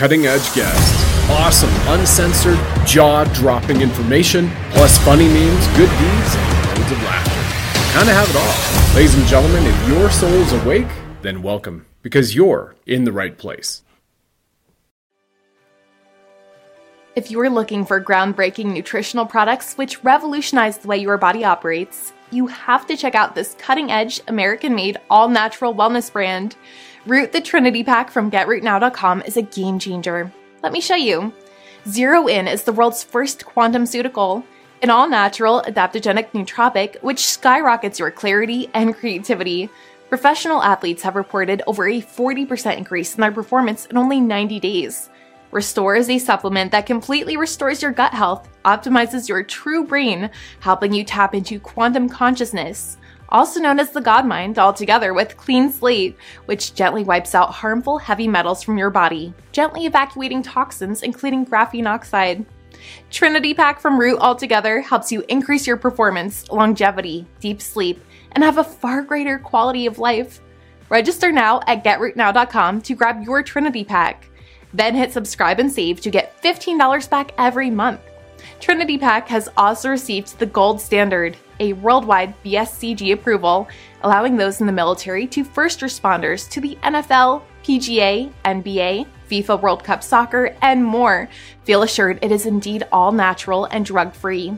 cutting edge guests, awesome, uncensored, jaw dropping information, plus funny memes, good deeds, and loads of laughter. Kind of have it all. Ladies and gentlemen, if your soul's awake, then welcome, because you're in the right place. If you are looking for groundbreaking nutritional products which revolutionize the way your body operates, you have to check out this cutting edge, American made, all natural wellness brand. Root the Trinity Pack from GetRootNow.com is a game changer. Let me show you. Zero In is the world's first quantum ceutical, an all natural, adaptogenic nootropic which skyrockets your clarity and creativity. Professional athletes have reported over a 40% increase in their performance in only 90 days. Restore is a supplement that completely restores your gut health, optimizes your true brain, helping you tap into quantum consciousness also known as the God Mind, altogether with Clean Slate, which gently wipes out harmful heavy metals from your body, gently evacuating toxins, including graphene oxide. Trinity Pack from Root altogether helps you increase your performance, longevity, deep sleep, and have a far greater quality of life. Register now at getrootnow.com to grab your Trinity Pack. Then hit subscribe and save to get $15 back every month. Trinity Pack has also received the gold standard, a worldwide BSCG approval, allowing those in the military to first responders to the NFL, PGA, NBA, FIFA World Cup Soccer, and more feel assured it is indeed all natural and drug free.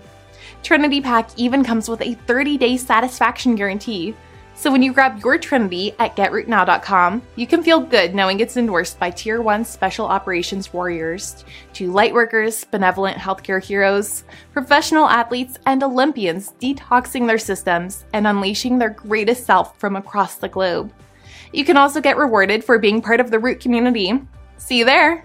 Trinity Pack even comes with a 30 day satisfaction guarantee. So when you grab your Trinity at GetRootNow.com, you can feel good knowing it's endorsed by Tier 1 Special Operations Warriors, to lightworkers, benevolent healthcare heroes, professional athletes, and Olympians detoxing their systems and unleashing their greatest self from across the globe. You can also get rewarded for being part of the Root community. See you there!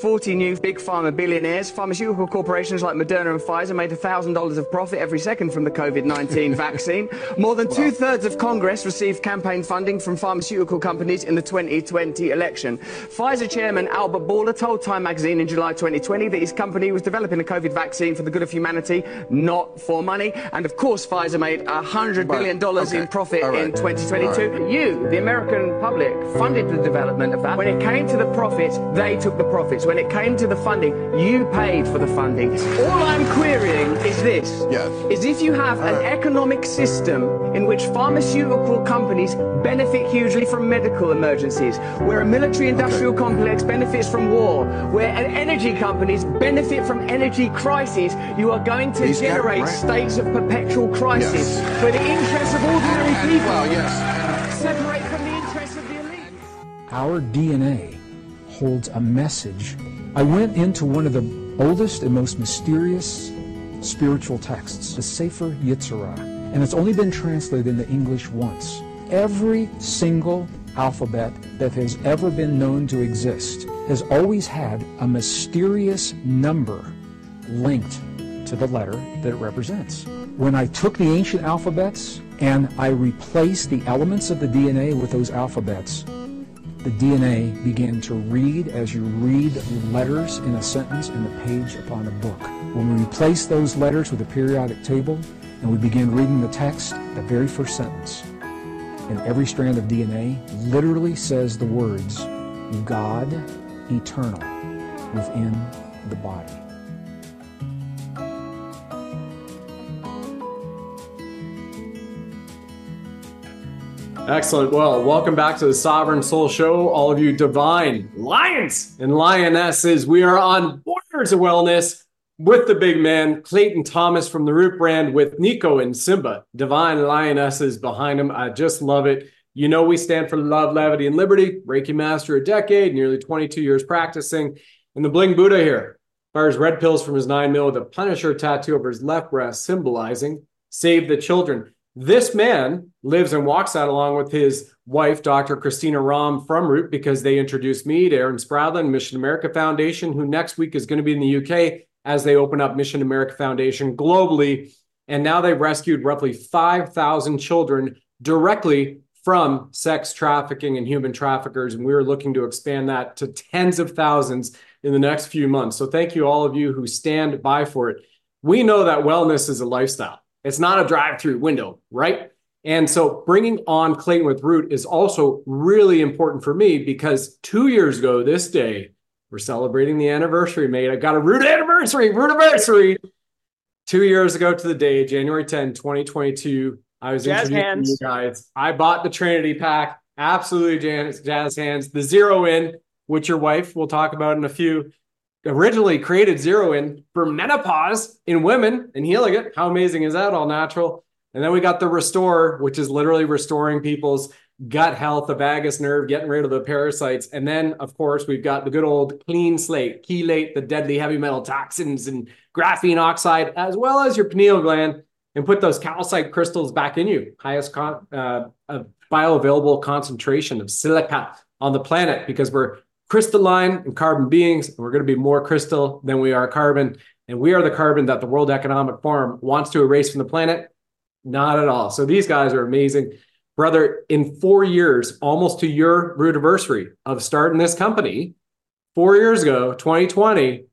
40 new big pharma billionaires, pharmaceutical corporations like Moderna and Pfizer made $1,000 of profit every second from the COVID-19 vaccine. More than two-thirds of Congress received campaign funding from pharmaceutical companies in the 2020 election. Pfizer chairman Albert Bourla told Time magazine in July 2020 that his company was developing a COVID vaccine for the good of humanity, not for money. And of course, Pfizer made $100 billion okay. in profit right. in 2022. Right. You, the American public, funded the development of that. When it came to the profits, they took the profits when it came to the funding, you paid for the funding. All I'm querying is this. Yes. Is if you have an economic system in which pharmaceutical companies benefit hugely from medical emergencies, where a military industrial okay. complex benefits from war, where energy companies benefit from energy crises, you are going to These generate right. states of perpetual crisis yes. where the interests of ordinary people well, yes. separate from the interests of the elite. Our DNA holds a message. I went into one of the oldest and most mysterious spiritual texts, the Sefer Yetzirah, and it's only been translated into English once. Every single alphabet that has ever been known to exist has always had a mysterious number linked to the letter that it represents. When I took the ancient alphabets and I replaced the elements of the DNA with those alphabets, the DNA began to read as you read letters in a sentence in the page upon a book. When we replace those letters with a periodic table and we begin reading the text, the very first sentence in every strand of DNA literally says the words God eternal within the body. Excellent. Well, welcome back to the Sovereign Soul Show, all of you divine lions and lionesses. We are on Warriors of Wellness with the big man, Clayton Thomas from the Root brand, with Nico and Simba, divine lionesses behind him. I just love it. You know, we stand for love, levity, and liberty. Reiki master a decade, nearly 22 years practicing. And the Bling Buddha here fires red pills from his nine mil with a Punisher tattoo over his left breast, symbolizing save the children. This man lives and walks out along with his wife, Dr. Christina Rahm from Root, because they introduced me to Aaron Spradlin, Mission America Foundation, who next week is going to be in the UK as they open up Mission America Foundation globally. And now they've rescued roughly 5,000 children directly from sex trafficking and human traffickers. And we're looking to expand that to tens of thousands in the next few months. So thank you, all of you who stand by for it. We know that wellness is a lifestyle, it's not a drive through window, right? And so bringing on Clayton with Root is also really important for me because two years ago, this day, we're celebrating the anniversary, mate. I got a Root anniversary, Root anniversary. Two years ago to the day, January 10, 2022, I was jazz introducing hands. you guys. I bought the Trinity pack. Absolutely jazz, jazz hands. The zero in, which your wife will talk about in a few, originally created zero in for menopause in women and healing it. How amazing is that? All natural. And then we got the Restore, which is literally restoring people's gut health, the vagus nerve, getting rid of the parasites. And then, of course, we've got the good old clean slate, chelate, the deadly heavy metal toxins and graphene oxide, as well as your pineal gland, and put those calcite crystals back in you. Highest con- uh, bioavailable concentration of silica on the planet because we're crystalline and carbon beings, and we're going to be more crystal than we are carbon. And we are the carbon that the World Economic Forum wants to erase from the planet. Not at all. So these guys are amazing. Brother, in four years, almost to your anniversary of starting this company, four years ago, 2020,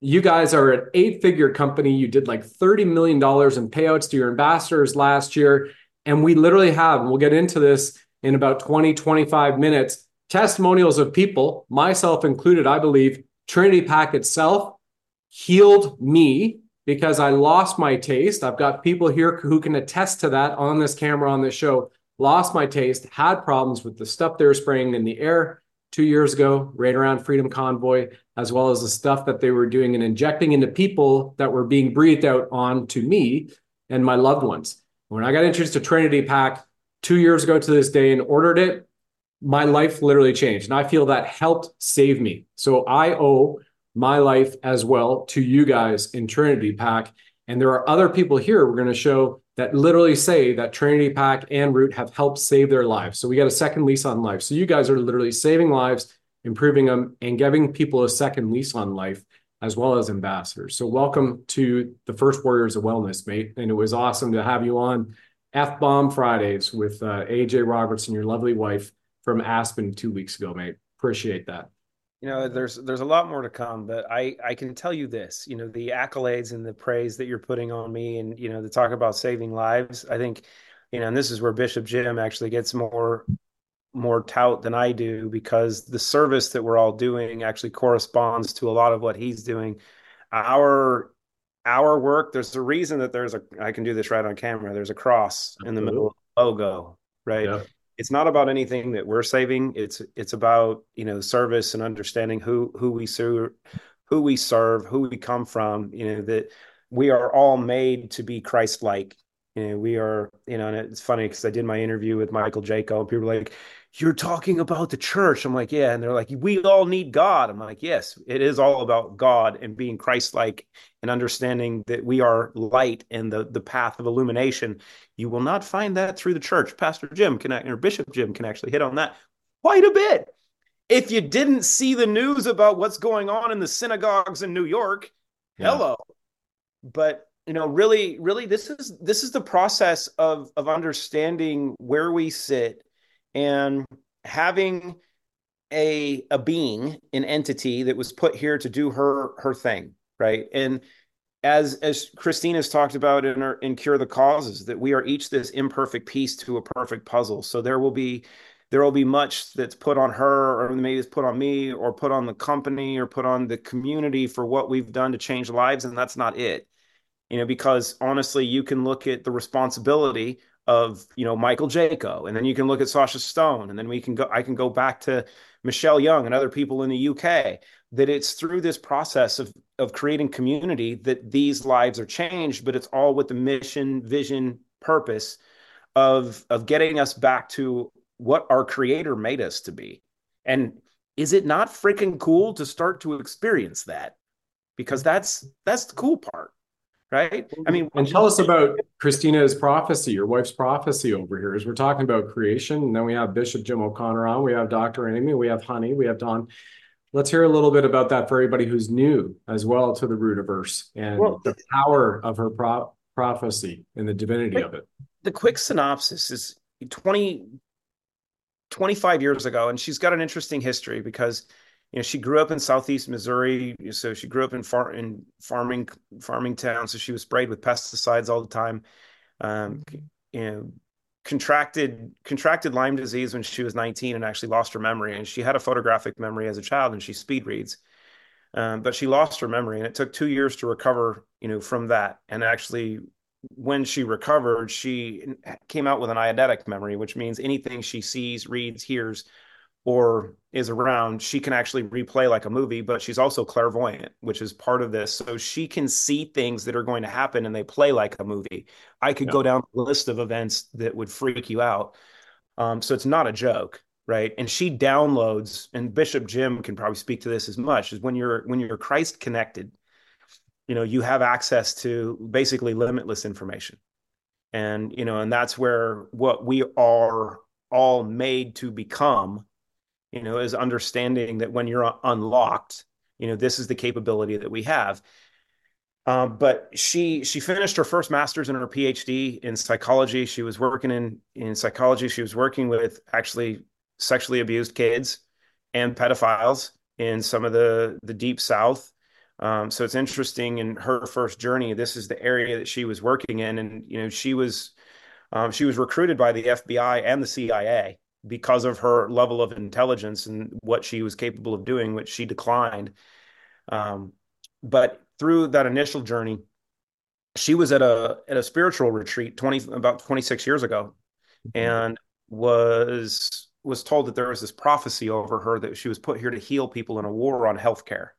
you guys are an eight figure company. You did like $30 million in payouts to your ambassadors last year. And we literally have, and we'll get into this in about 20, 25 minutes, testimonials of people, myself included, I believe, Trinity Pack itself healed me because I lost my taste. I've got people here who can attest to that on this camera, on this show. Lost my taste, had problems with the stuff they were spraying in the air two years ago, right around Freedom Convoy, as well as the stuff that they were doing and injecting into people that were being breathed out on to me and my loved ones. When I got introduced to Trinity Pack two years ago to this day and ordered it, my life literally changed. And I feel that helped save me. So I owe my life as well to you guys in Trinity Pack. And there are other people here we're going to show that literally say that Trinity Pack and Root have helped save their lives. So we got a second lease on life. So you guys are literally saving lives, improving them, and giving people a second lease on life as well as ambassadors. So welcome to the first Warriors of Wellness, mate. And it was awesome to have you on F Bomb Fridays with uh, AJ and your lovely wife from Aspen two weeks ago, mate. Appreciate that. You know, there's there's a lot more to come, but I I can tell you this. You know, the accolades and the praise that you're putting on me, and you know, the talk about saving lives. I think, you know, and this is where Bishop Jim actually gets more more tout than I do because the service that we're all doing actually corresponds to a lot of what he's doing. Our our work, there's a reason that there's a I can do this right on camera. There's a cross in the middle of the logo, right? Yeah. It's not about anything that we're saving. It's it's about, you know, service and understanding who who we serve, who we serve, who we come from, you know, that we are all made to be Christ-like. You know, we are, you know, and it's funny because I did my interview with Michael Jaco, and people were like, you're talking about the church. I'm like, yeah. And they're like, we all need God. I'm like, yes, it is all about God and being Christ like and understanding that we are light and the, the path of illumination. You will not find that through the church. Pastor Jim can, or Bishop Jim can actually hit on that quite a bit. If you didn't see the news about what's going on in the synagogues in New York, Yeah. hello. But you know, really, really, this is this is the process of of understanding where we sit and having a a being an entity that was put here to do her her thing right? And as as christina's talked about in her in cure the causes that we are each this imperfect piece to a perfect puzzle. So there will be there will be much that's put on her or maybe it's put on me or put on the company or put on the community for what we've done to change lives and that's not it. You know because honestly you can look at the responsibility of you know Michael Jaco, and then you can look at Sasha Stone, and then we can go. I can go back to Michelle Young and other people in the UK. That it's through this process of of creating community that these lives are changed, but it's all with the mission, vision, purpose of of getting us back to what our Creator made us to be. And is it not freaking cool to start to experience that? Because that's that's the cool part right? I mean, And tell us about Christina's prophecy, your wife's prophecy over here. As we're talking about creation, and then we have Bishop Jim O'Connor on, we have Dr. Amy, we have Honey, we have Don. Let's hear a little bit about that for everybody who's new as well to the Rootverse and Well, the power of her pro- prophecy and the divinity of it. the quick synopsis is 20, 25 years ago, and she's got an interesting history because you know she grew up in southeast Missouri, so she grew up in far in farming farming town, so she was sprayed with pesticides all the time. Um, you know, contracted contracted Lyme disease when she was 19 and actually lost her memory. And she had a photographic memory as a child, and she speed reads, um, but she lost her memory, and it took two years to recover, you know, from that. And actually, when she recovered, she came out with an eidetic memory, which means anything she sees, reads, hears, or is around, she can actually replay like a movie, but she's also clairvoyant, which is part of this. So she can see things that are going to happen and they play like a movie. I could yeah. go down the list of events that would freak you out. Um, so it's not a joke, right? And she downloads, and Bishop Jim can probably speak to this as much, is when you're when you're Christ connected, you know you have access to basically limitless information and you know and that's where what we are all made to become you know is understanding that when you're unlocked you know this is the capability that we have. Uh, but she she finished her first master's and her phd in psychology. She was working in in psychology. She was working with actually sexually abused kids and pedophiles in some of the the deep south. Um, so it's interesting in her first journey. This is the area that she was working in, and you know she was um, she was recruited by the FBI and the CIA because of her level of intelligence and what she was capable of doing, which she declined. Um, but through that initial journey, she was at a at a spiritual retreat twenty about twenty six years ago, mm-hmm. and was was told that there was this prophecy over her that she was put here to heal people in a war on healthcare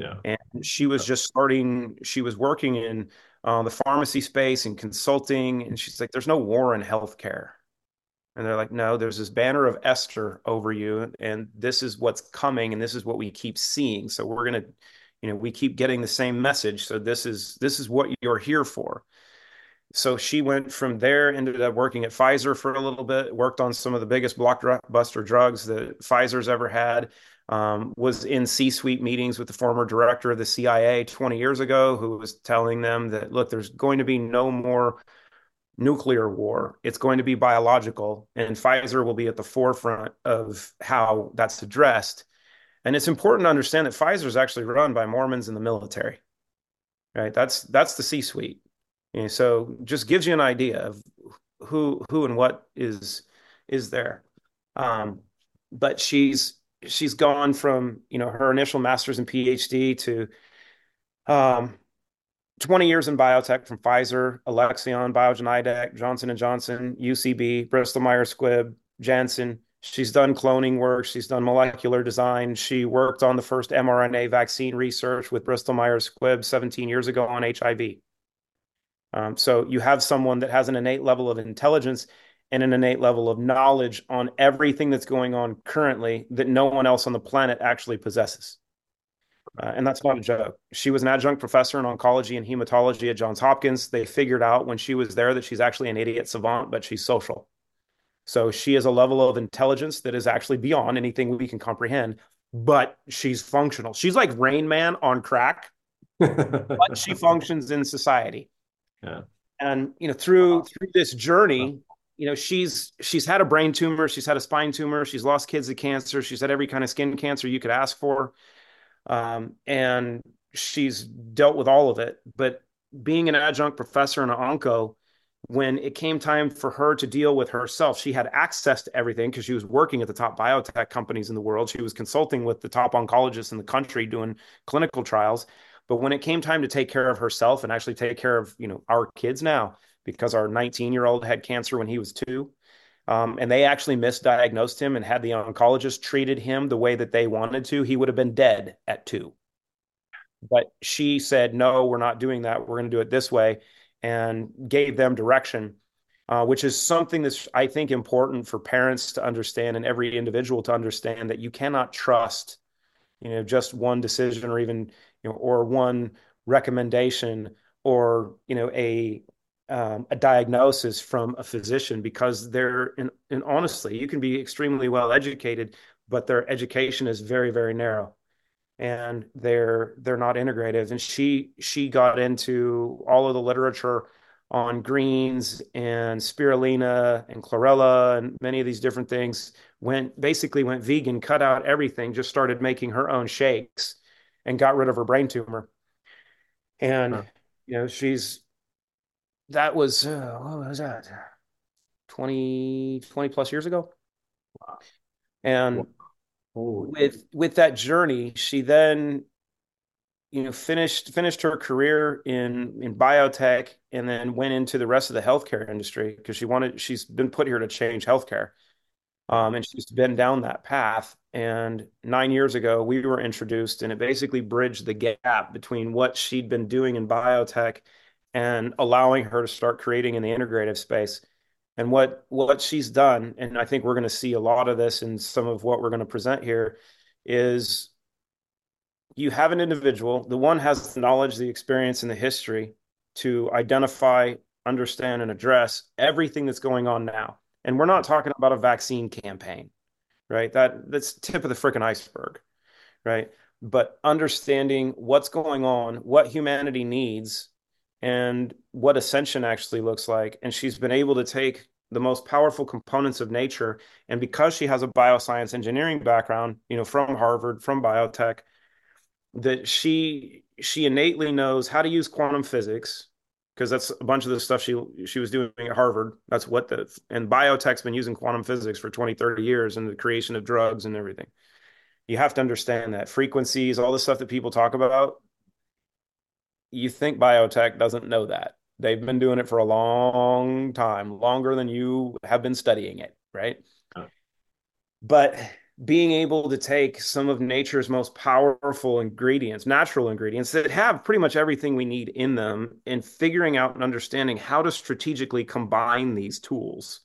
yeah. And she was just starting, she was working in uh, the pharmacy space and consulting. And she's like, there's no war in healthcare. And they're like, no, there's this banner of Esther over you. And this is what's coming. And this is what we keep seeing. So we're to, you know, we keep getting the same message. So this is, this is what you're here for. So she went from there, ended up working at Pfizer for a little bit, worked on some of the biggest blockbuster drugs that Pfizer's ever had um, was in C-suite meetings with the former director of the CIA 20 years ago, who was telling them that look, there's going to be no more nuclear war. It's going to be biological, and Pfizer will be at the forefront of how that's addressed. And it's important to understand that Pfizer is actually run by Mormons in the military. Right? That's that's the C-suite. And so just gives you an idea of who who and what is is there. Um, but she's she's gone from you know her initial master's and PhD to um, 20 years in biotech from Pfizer, Alexion, Biogen IDEC, Johnson Johnson, UCB, Bristol Myers Squibb, Janssen. She's done cloning work. She's done molecular design. She worked on the first mRNA vaccine research with Bristol Myers Squibb 17 years ago on HIV. Um, so you have someone that has an innate level of intelligence and an innate level of knowledge on everything that's going on currently that no one else on the planet actually possesses. Uh, and that's not a joke. She was an adjunct professor in oncology and hematology at Johns Hopkins. They figured out when she was there that she's actually an idiot savant, but she's social. So she has a level of intelligence that is actually beyond anything we can comprehend, but she's functional. She's like Rain Man on crack, but she functions in society. Yeah. And you know, through wow. through this journey, you know she's she's had a brain tumor she's had a spine tumor she's lost kids to cancer she's had every kind of skin cancer you could ask for um, and she's dealt with all of it but being an adjunct professor in an onco when it came time for her to deal with herself she had access to everything because she was working at the top biotech companies in the world she was consulting with the top oncologists in the country doing clinical trials but when it came time to take care of herself and actually take care of you know our kids now because our 19 year old had cancer when he was two. Um, and they actually misdiagnosed him and had the oncologist treated him the way that they wanted to, he would have been dead at two. But she said, no, we're not doing that. We're going to do it this way and gave them direction, uh, which is something that's, I think, important for parents to understand and every individual to understand that you cannot trust, you know, just one decision or even, you know, or one recommendation or, you know, a, um, a diagnosis from a physician because they're and, and honestly you can be extremely well educated but their education is very very narrow and they're they're not integrative and she she got into all of the literature on greens and spirulina and chlorella and many of these different things went basically went vegan cut out everything just started making her own shakes and got rid of her brain tumor and huh. you know she's that was uh, what was that? 20 20 plus years ago? Wow. and with with that journey she then you know finished finished her career in in biotech and then went into the rest of the healthcare industry because she wanted she's been put here to change healthcare. Um, and she's been down that path. And nine years ago we were introduced and it basically bridged the gap between what she'd been doing in biotech and allowing her to start creating in the integrative space. And what what she's done and i think we're going to see a lot of this in some of what we're going to present here is you have an individual the one has the knowledge the experience and the history to identify understand and address everything that's going on now. And we're not talking about a vaccine campaign right? That that's tip of the freaking iceberg right? But understanding what's going on what humanity needs and what ascension actually looks like. And she's been able to take the most powerful components of nature. And because she has a bioscience engineering background, you know, from Harvard, from biotech, that she she innately knows how to use quantum physics because that's a bunch of the stuff she she was doing at Harvard. That's what the and biotech's been using quantum physics for 20, 30 years in the creation of drugs and everything. You have to understand that frequencies, all the stuff that people talk about, you think biotech doesn't know that. They've been doing it for a long time, longer than you have been studying it, right? Oh. But being able to take some of nature's most powerful ingredients, natural ingredients that have pretty much everything we need in them, and figuring out and understanding how to strategically combine these tools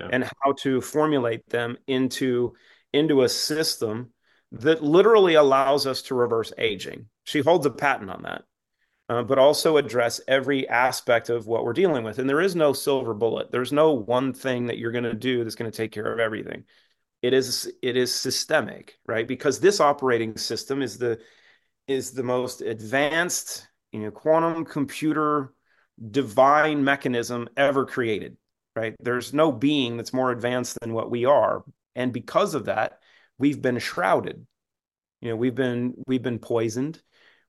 yeah. and how to formulate them into into a system that literally allows us to reverse aging. She holds a patent on that uh, but also address every aspect of what we're dealing with. And there is no silver bullet. There's no one thing that you're going to do that's going to take care of everything. It is it is systemic, right? Because this operating system is the is the most advanced, you know, quantum computer divine mechanism ever created, right? There's no being that's more advanced than what we are. And because of that, we've been shrouded. You know, we've been we've been poisoned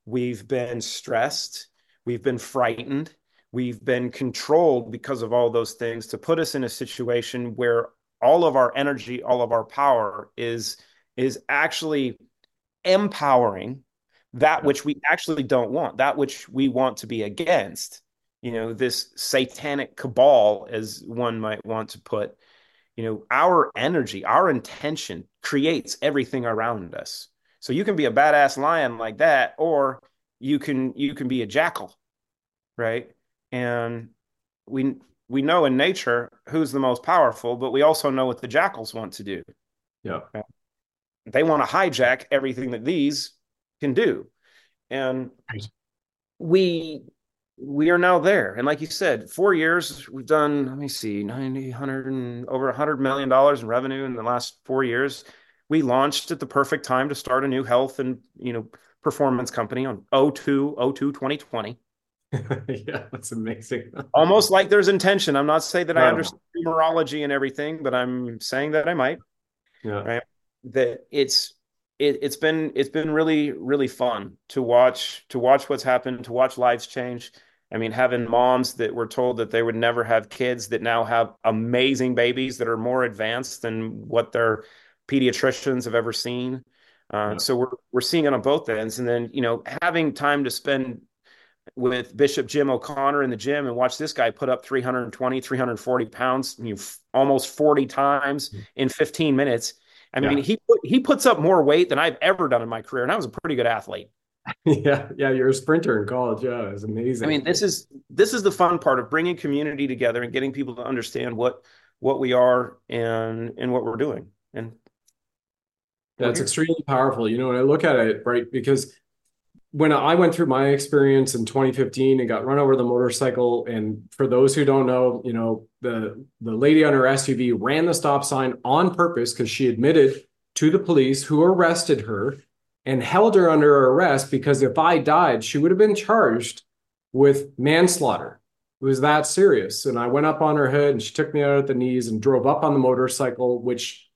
We've been stressed. We've been frightened. We've been controlled because of all those things to put us in a situation where all of our energy, all of our power is is actually empowering that which we actually don't want, that which we want to be against. You know, this satanic cabal, as one might want to put, you know, our energy, our intention creates everything around us. So you can be a badass lion like that, or you can you can be a jackal, right? And we we know in nature who's the most powerful, but we also know what the jackals want to do. Yeah. Right? They want to hijack everything that these can do. And we we are now there. And like you said, four years, we've done, let me see, 90, 100 and over a 100 million dollars in revenue in the last four years we launched at the perfect time to start a new health and you know performance company on 02 02 2020 yeah that's amazing. Almost like there's intention. I'm not saying that wow. i understand numerology and everything but i'm saying that i might. Yeah. Right? That it's it, it's been it's been really really fun to watch to watch what's happened to watch lives change. I mean having moms that were told that they would never have kids that now have amazing babies that are more advanced than what their pediatricians have ever seen. Uh, yeah. So we're we're seeing it on both ends, and then you know having time to spend with Bishop Jim O'Connor in the gym and watch this guy put up 320, 340 pounds, you know, almost 40 times mm-hmm. in 15 minutes. I mean, yeah. he put, he puts up more weight than I've ever done in my career, and I was a pretty good athlete. yeah, yeah, you're a sprinter in college. Yeah, it's amazing. I mean, this is this is the fun part of bringing community together and getting people to understand what what we are and and what we're doing. And that's extremely powerful. You know, when I look at it, right, because when I went through my experience in 2015 and got run over the motorcycle, and for those who don't know, you know, the the lady on her SUV ran the stop sign on purpose because she admitted to the police who arrested her and held her under arrest because if I died, she would have been charged with manslaughter. It was that serious. And I went up on her hood and she took me out at the knees and drove up on the motorcycle, which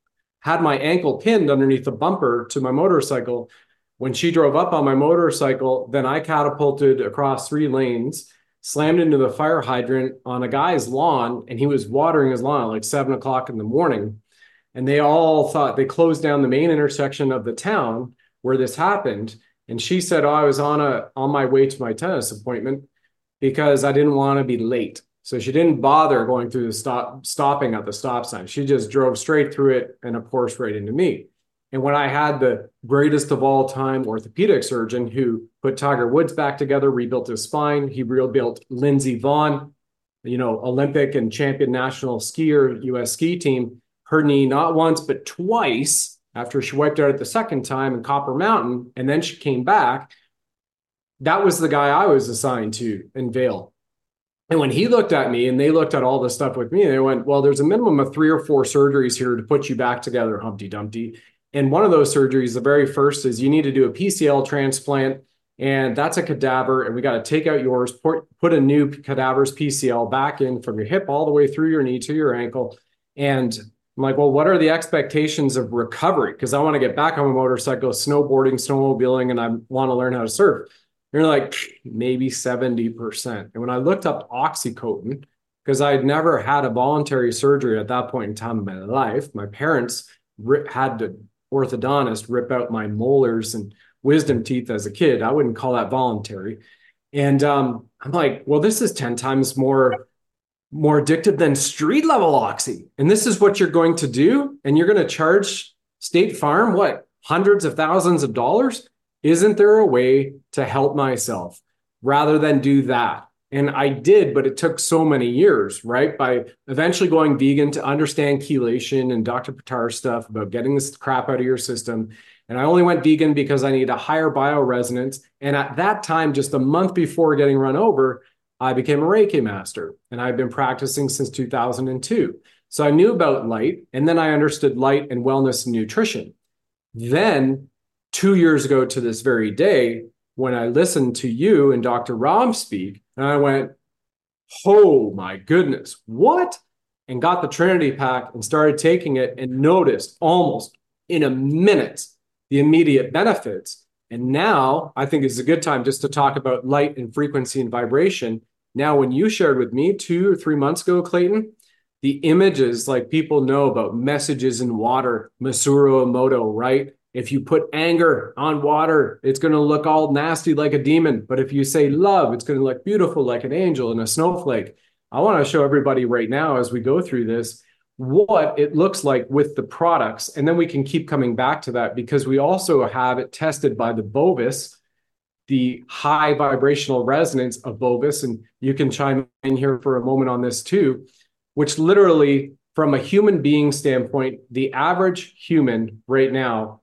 had my ankle pinned underneath the bumper to my motorcycle. When she drove up on my motorcycle, then I catapulted across three lanes, slammed into the fire hydrant on a guy's lawn, and he was watering his lawn at like seven o'clock in the morning. And they all thought they closed down the main intersection of the town where this happened. And she said, "Oh, I was on a on my way to my tennis appointment because I didn't want to be late." So she didn't bother going through the stop stopping at the stop sign. She just drove straight through it and of course right into me. And when I had the greatest of all time orthopedic surgeon who put Tiger Woods back together, rebuilt his spine, he rebuilt Lindsey Vonn, you know, Olympic and champion national skier, US ski team, her knee not once but twice after she wiped out it the second time in Copper Mountain, and then she came back. That was the guy I was assigned to in Vail. And when he looked at me and they looked at all the stuff with me, they went, Well, there's a minimum of three or four surgeries here to put you back together, Humpty Dumpty. And one of those surgeries, the very first, is you need to do a PCL transplant, and that's a cadaver. And we got to take out yours, put, put a new cadaver's PCL back in from your hip all the way through your knee to your ankle. And I'm like, well, what are the expectations of recovery? Because I want to get back on a motorcycle, snowboarding, snowmobiling, and I want to learn how to surf. You're like maybe 70%. And when I looked up oxycodone, because I had never had a voluntary surgery at that point in time in my life, my parents had to orthodontist rip out my molars and wisdom teeth as a kid. I wouldn't call that voluntary. And um, I'm like, well, this is 10 times more more addictive than street level oxy. And this is what you're going to do. And you're going to charge State Farm what hundreds of thousands of dollars? Isn't there a way to help myself rather than do that? And I did, but it took so many years, right? By eventually going vegan to understand chelation and Dr. Pitar's stuff about getting this crap out of your system. And I only went vegan because I need a higher bioresonance. And at that time, just a month before getting run over, I became a Reiki master and I've been practicing since 2002. So I knew about light and then I understood light and wellness and nutrition. Then, two years ago to this very day, when I listened to you and Dr. Rahm speak, and I went, oh my goodness, what? And got the Trinity pack and started taking it and noticed almost in a minute the immediate benefits. And now I think it's a good time just to talk about light and frequency and vibration now, when you shared with me two or three months ago, Clayton, the images like people know about messages in water, Masaru Emoto, right? If you put anger on water, it's going to look all nasty like a demon. But if you say love, it's going to look beautiful like an angel and a snowflake. I want to show everybody right now as we go through this what it looks like with the products. And then we can keep coming back to that because we also have it tested by the Bovis the high vibrational resonance of Bovis, and you can chime in here for a moment on this too, which literally, from a human being standpoint, the average human right now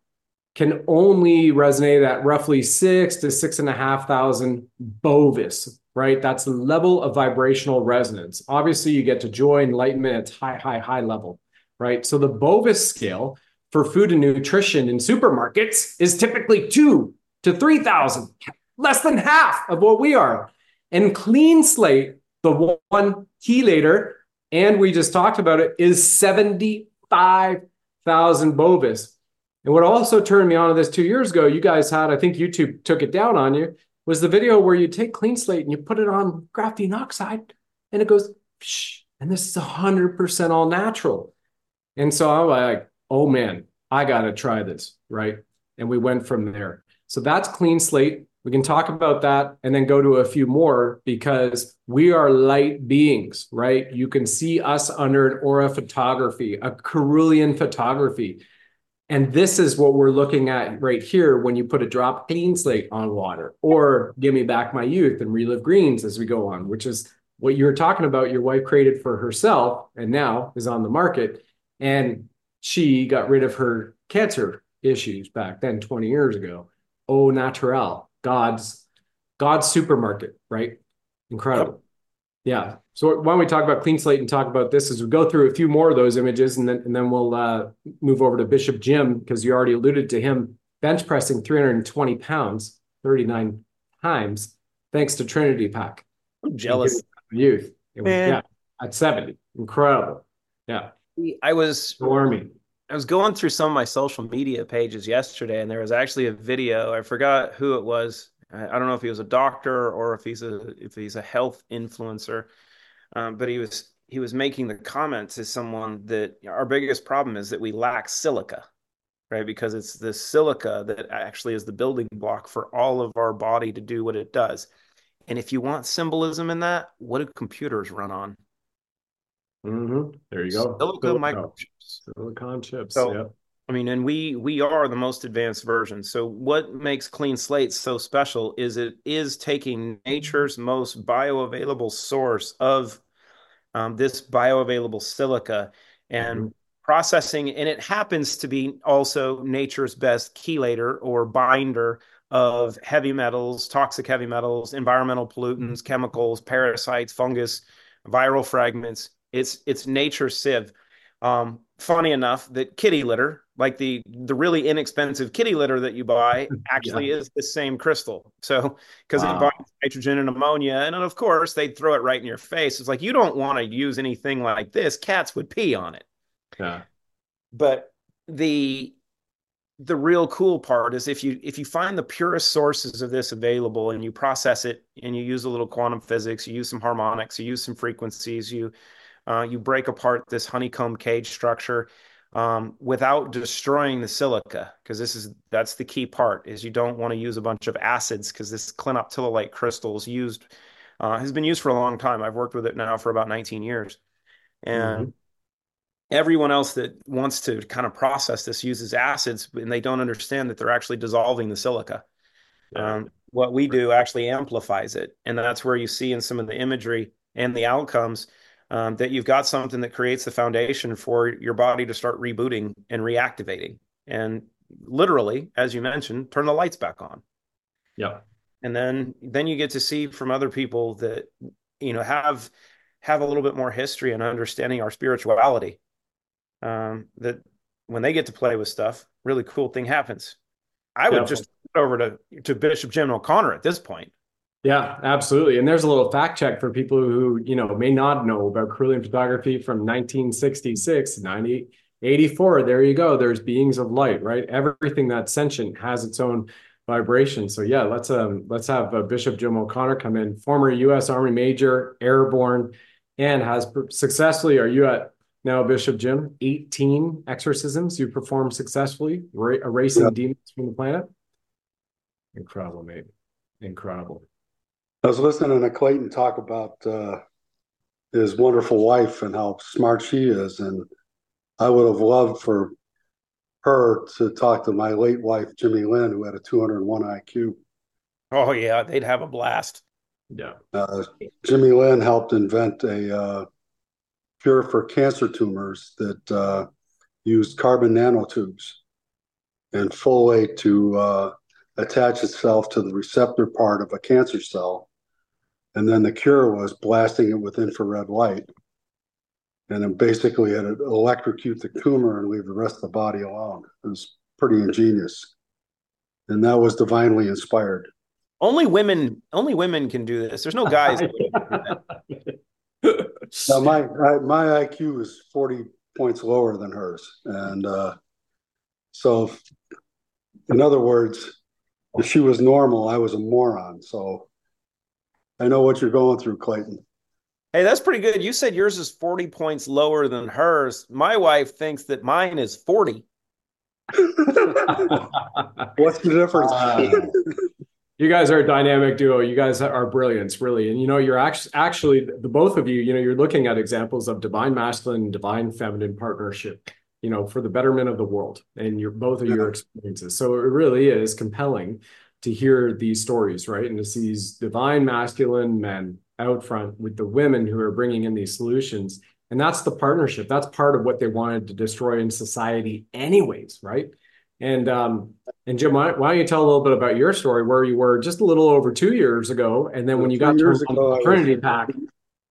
can only resonate at roughly six to six and a half thousand Bovis, right? That's the level of vibrational resonance. Obviously, you get to joy, enlightenment, it's high, high, high level, right? So the Bovis scale for food and nutrition in supermarkets is typically two to 3,000 less than half of what we are. And clean slate, the one chelator, and we just talked about it, is 75,000 bovis. And what also turned me on to this two years ago, you guys had, I think YouTube took it down on you, was the video where you take clean slate and you put it on graphene oxide and it goes, Psh, and this is 100% all natural. And so I'm like, oh man, I got to try this, right? And we went from there. So that's clean slate. We can talk about that and then go to a few more because we are light beings, right? You can see us under an aura photography, a Kirlian photography. And this is what we're looking at right here when you put a drop clean slate on water or give me back my youth and relive greens as we go on, which is what you were talking about. Your wife created for herself and now is on the market. And she got rid of her cancer issues back then 20 years ago. Oh, naturel God's God's supermarket, right? Incredible. Yeah. So why don't we talk about clean slate and talk about this as we go through a few more of those images, and then and then we'll uh, move over to Bishop Jim because you already alluded to him bench pressing 320 pounds 39 times thanks to Trinity Pack. I'm jealous. youth. It was, Man. yeah, at 70. Incredible. Yeah. I was warming. I was going through some of my social media pages yesterday, and there was actually a video. I forgot who it was. I, don't know if he was a doctor or if he's a if he's a health influencer, um, but he was he was making the comments as someone that our biggest problem is that we lack silica, right? Because it's the silica that actually is the building block for all of our body to do what it does. And if you want symbolism in that, what do computers run on? Mm-hmm. There you go. Silicon Silicon, microchips. silicon chips. So- yeah. I mean, and we we are the most advanced version. So what makes Clean Slate so special is it is taking nature's most bioavailable source of um, this bioavailable silica and Mhm. processing, and it happens to be also nature's best chelator or binder of heavy metals, toxic heavy metals, environmental pollutants, chemicals, parasites, fungus, viral fragments. It's it's nature's sieve. Um, funny enough that kitty litter, like the the really inexpensive kitty litter that you buy, actually is the same crystal. So because Wow. it binds nitrogen and ammonia, and of course they'd throw it right in your face. It's like you don't want to use anything like this. Cats would pee on it. Yeah. But the the real cool part is if you if you find the purest sources of this available and you process it and you use a little quantum physics, you use some harmonics, you use some frequencies, you uh, you break apart this honeycomb cage structure um, without destroying the silica because this is that's the key part is you don't want to use a bunch of acids because this clinoptilolite crystal is used uh, has been used for a long time. I've worked with it now for about 19 years, and everyone else that wants to kind of process this uses acids and they don't understand that they're actually dissolving the silica. Um, what we do actually amplifies it. And that's where you see in some of the imagery and the outcomes um, that you've got something that creates the foundation for your body to start rebooting and reactivating. And literally, as you mentioned, turn the lights back on. Yeah. And then then you get to see from other people that you know have have a little bit more history and understanding our spirituality. Um, that when they get to play with stuff, really cool thing happens. I would Yeah. just over to to Bishop Jim O'Connor at this point. Yeah, absolutely. And there's a little fact check for people who, you know, may not know about Kirlian photography from 1966, 90, 84. There you go. There's beings of light, right? Everything that's sentient has its own vibration. So yeah, let's um let's have uh, Bishop Jim O'Connor come in, former U.S. Army Major, airborne, and has per- successfully. Are you at now, Bishop Jim? 18 exorcisms you performed successfully, ra- erasing Yeah. demons from the planet. Incredible, mate. Incredible. I was listening to Clayton talk about uh, his wonderful wife and how smart she is, and I would have loved for her to talk to my late wife, Jimmy Lynn, who had a 201 IQ. Oh yeah, they'd have a blast. Yeah. Uh, Jimmy Lynn helped invent a uh, cure for cancer tumors that uh, used carbon nanotubes and folate to uh, attach itself to the receptor part of a cancer cell. And then the cure was blasting it with infrared light. And then basically it electrocute the tumor and leave the rest of the body alone. It was pretty ingenious. And that was divinely inspired. Only women, only women can do this. There's no guys. that would do that. Now my I, my IQ is 40 points lower than hers. And uh, so in other words, if she was normal, I was a moron. So I know what you're going through, Clayton. Hey, that's pretty good. You said yours is 40 points lower than hers. My wife thinks that mine is 40. What's the difference? Uh, you guys are a dynamic duo. You guys are brilliance, really. And you know, you're actually actually the both of you. You know, you're looking at examples of divine masculine, and divine feminine partnership. You know, for the betterment of the world, and your both of your experiences. So it really is compelling to hear these stories, right? And to see these divine masculine men out front with the women who are bringing in these solutions. And that's the partnership. That's part of what they wanted to destroy in society, anyways, right? And um, and Jim, why, why don't you tell a little bit about your story, where you were just a little over two years ago, and then when you got turned on ago, I the was- Trinity pack.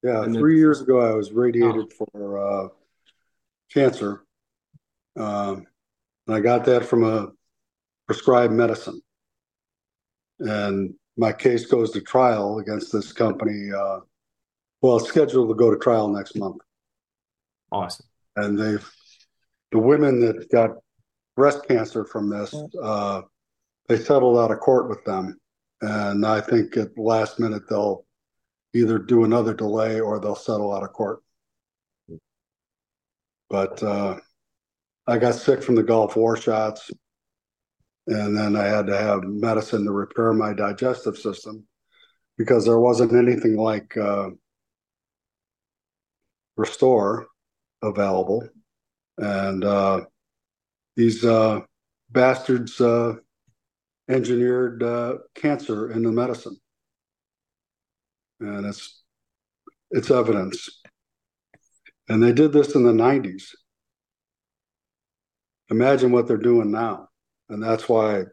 Yeah, three years ago, I was radiated for uh, cancer. Um, and I got that from a prescribed medicine. And my case goes to trial against this company, uh, Well, it's scheduled to go to trial next month. Awesome. And they've, the women that got breast cancer from this, uh, they settled out of court with them. And I think at the last minute, they'll either do another delay or they'll settle out of court. But uh, I got sick from the Gulf War shots. And then I had to have medicine to repair my digestive system because there wasn't anything like uh, Restore available. And uh, these uh, bastards uh, engineered uh, cancer into medicine. And it's it's evidence. And they did this in the 90s. Imagine what they're doing now. And that's why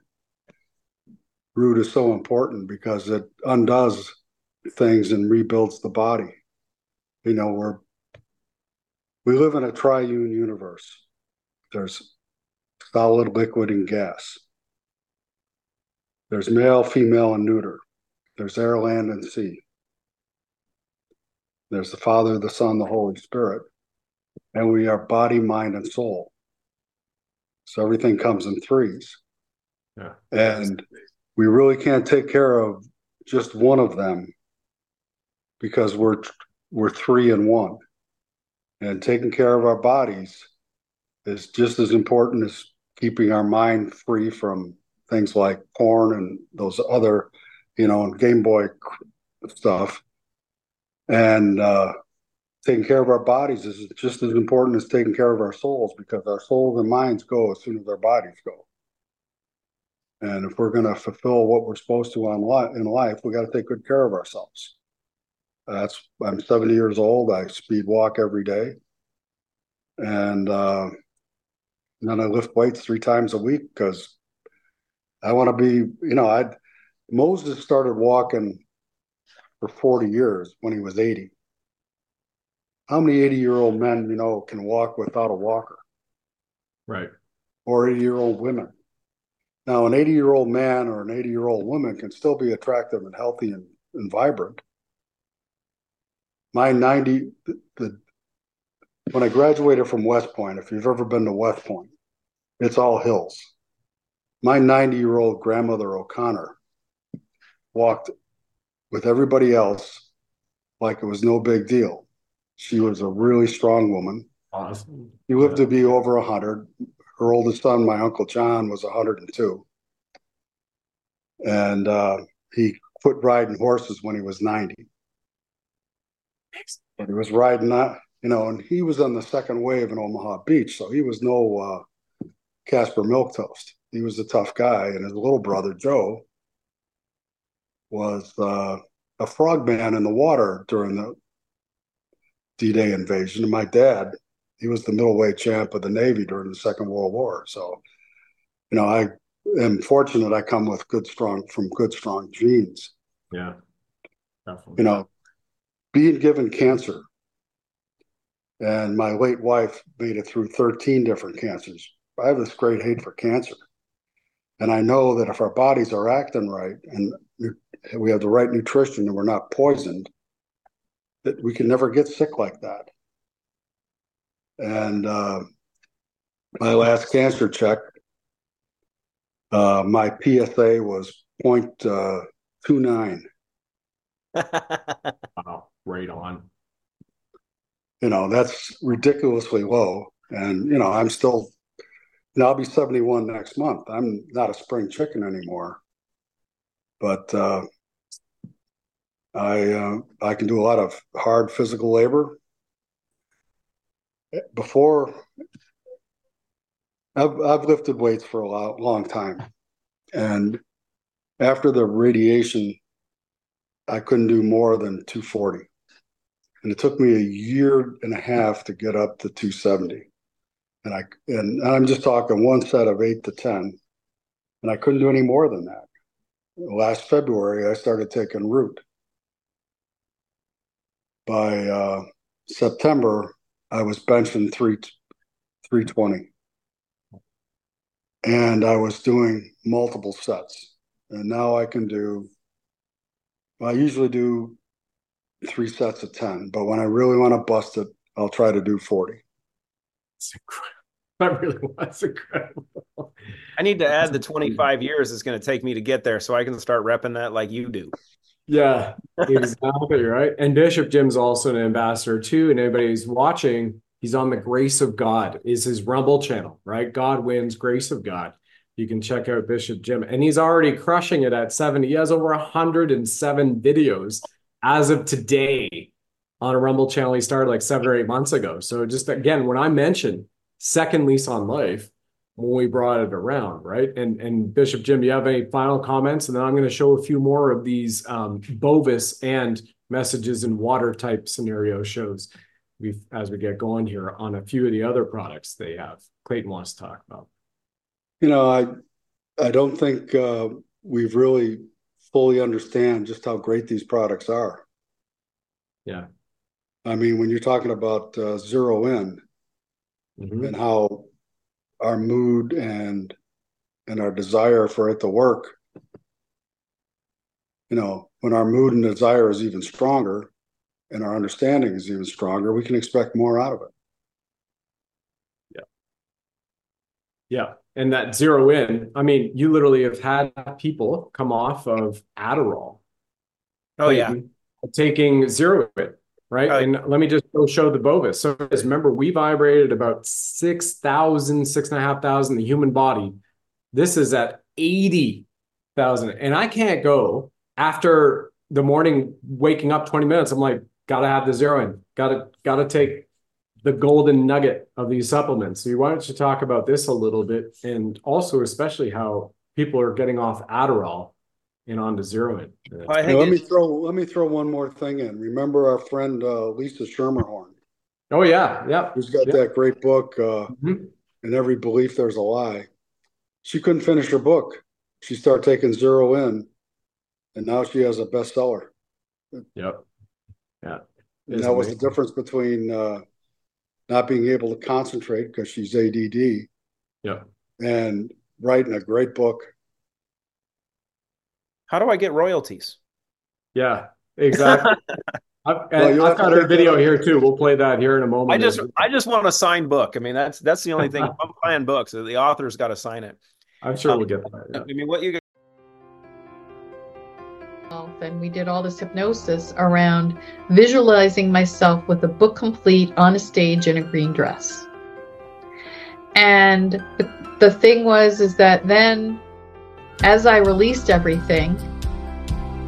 root is so important because it undoes things and rebuilds the body. You know, we're we live in a triune universe. There's solid, liquid, and gas. There's male, female, and neuter. There's air, land, and sea. There's the Father, the Son, the Holy Spirit. And we are body, mind, and soul. So everything comes in threes. Yeah. And we really can't take care of just one of them because we're we're three in one. And taking care of our bodies is just as important as keeping our mind free from things like porn and those other, you know, Game Boy stuff. And uh, taking care of our bodies is just as important as taking care of our souls because our souls and minds go as soon as our bodies go. And if we're going to fulfill what we're supposed to on in life, we got to take good care of ourselves. That's I'm 70 years old. I speed walk every day, and, uh, and then I lift weights three times a week because I want to be. You know, I Moses started walking for 40 years when he was 80. How many 80 year old men, you know, can walk without a walker? Right. Or 80 year old women. Now, an 80 year old man or an 80 year old woman can still be attractive and healthy and, and vibrant. My 90, the, the, when I graduated from West Point, if you've ever been to West Point, it's all hills. My 90 year old grandmother O'Connor walked with everybody else like it was no big deal. She was a really strong woman. Awesome. She lived to be over 100. Her oldest son, my Uncle John, was 102. And uh, he quit riding horses when he was 90. But he was riding that, you know, and he was on the second wave in Omaha Beach. So he was no uh, Caspar Milquetoast. He was a tough guy. And his little brother, Joe, was uh, a frogman in the water during the D-Day invasion. And my dad, he was the middleweight champ of the Navy during the Second World War. So, you know, I am fortunate I come with good, strong, from good, strong genes. Yeah, definitely. You know, being given cancer, and my late wife made it through 13 different cancers. I have this great hate for cancer. And I know that if our bodies are acting right and we have the right nutrition and we're not poisoned, that we can never get sick like that. And uh, my last cancer check, uh, my PSA was uh, 0.29. wow, right on. You know, that's ridiculously low. And, you know, I'm still, you know, I'll be 71 next month. I'm not a spring chicken anymore. But uh, I uh, I can do a lot of hard physical labor. Before I've I've lifted weights for a long, long time, and after the radiation, I couldn't do more than 240, and it took me a year and a half to get up to 270, and I and I'm just talking one set of eight to ten, and I couldn't do any more than that. Last February, I started taking root by uh, September, I was benching three, 320. And I was doing multiple sets. And now I can do, I usually do three sets of 10. But when I really want to bust it, I'll try to do 40. That really was incredible. I need to add the 25 years it's going to take me to get there so I can start repping that like you do. Yeah, exactly right. And Bishop Jim's also an ambassador too. And anybody who's watching, he's on the Grace of God is his Rumble channel, right? God wins, Grace of God. You can check out Bishop Jim, and he's already crushing it at 70. He has over 107 videos as of today on a Rumble channel. He started like seven or eight months ago. So just again, when I mentioned second lease on life, when we brought it around, right? And and Bishop Jim, do you have any final comments? And then I'm going to show a few more of these um, Bovis and messages in water type scenario shows we as we get going here on a few of the other products they have. Clayton wants to talk about. You know, I I don't think uh, we've really fully understand just how great these products are. Yeah. I mean, when you're talking about uh, zero in Mhm. and how our mood and and our desire for it to work, you know, when our mood and desire is even stronger and our understanding is even stronger, we can expect more out of it. Yeah. Yeah. And that zero in, I mean, you literally have had people come off of Adderall. Oh, yeah. Taking zero in, right? Oh, And let me just go show the Bovis. So remember, we vibrated about 6,000, 6,500, the human body. This is at 80,000. And I can't go after the morning waking up 20 minutes. I'm like, gotta have the zero in, gotta, gotta take the golden nugget of these supplements. So why don't you talk about this a little bit and also especially how people are getting off Adderall and on to zero in. I Now, think let me throw let me throw one more thing in. Remember our friend uh, Lisa Schermerhorn, Oh yeah, yeah. who's got Yeah. that great book, uh, Mhm. "In Every Belief There's a Lie." She couldn't finish her book. She started taking zero in, and now she has a bestseller. Yep. Yeah. And It's that was the difference between uh, not being able to concentrate because she's ADD Yep. and writing a great book. How do I get royalties? Yeah, exactly. I've, Well, and I've got her check that video here too. We'll play that here in a moment. I just I just want a signed book. I mean, that's that's the only thing. I'm buying books. The author's got to sign it. I'm sure um, we'll get that. I mean, what you got. and we did all this hypnosis around visualizing myself with a book complete on a stage in a green dress. And the, the thing was is that then as I released everything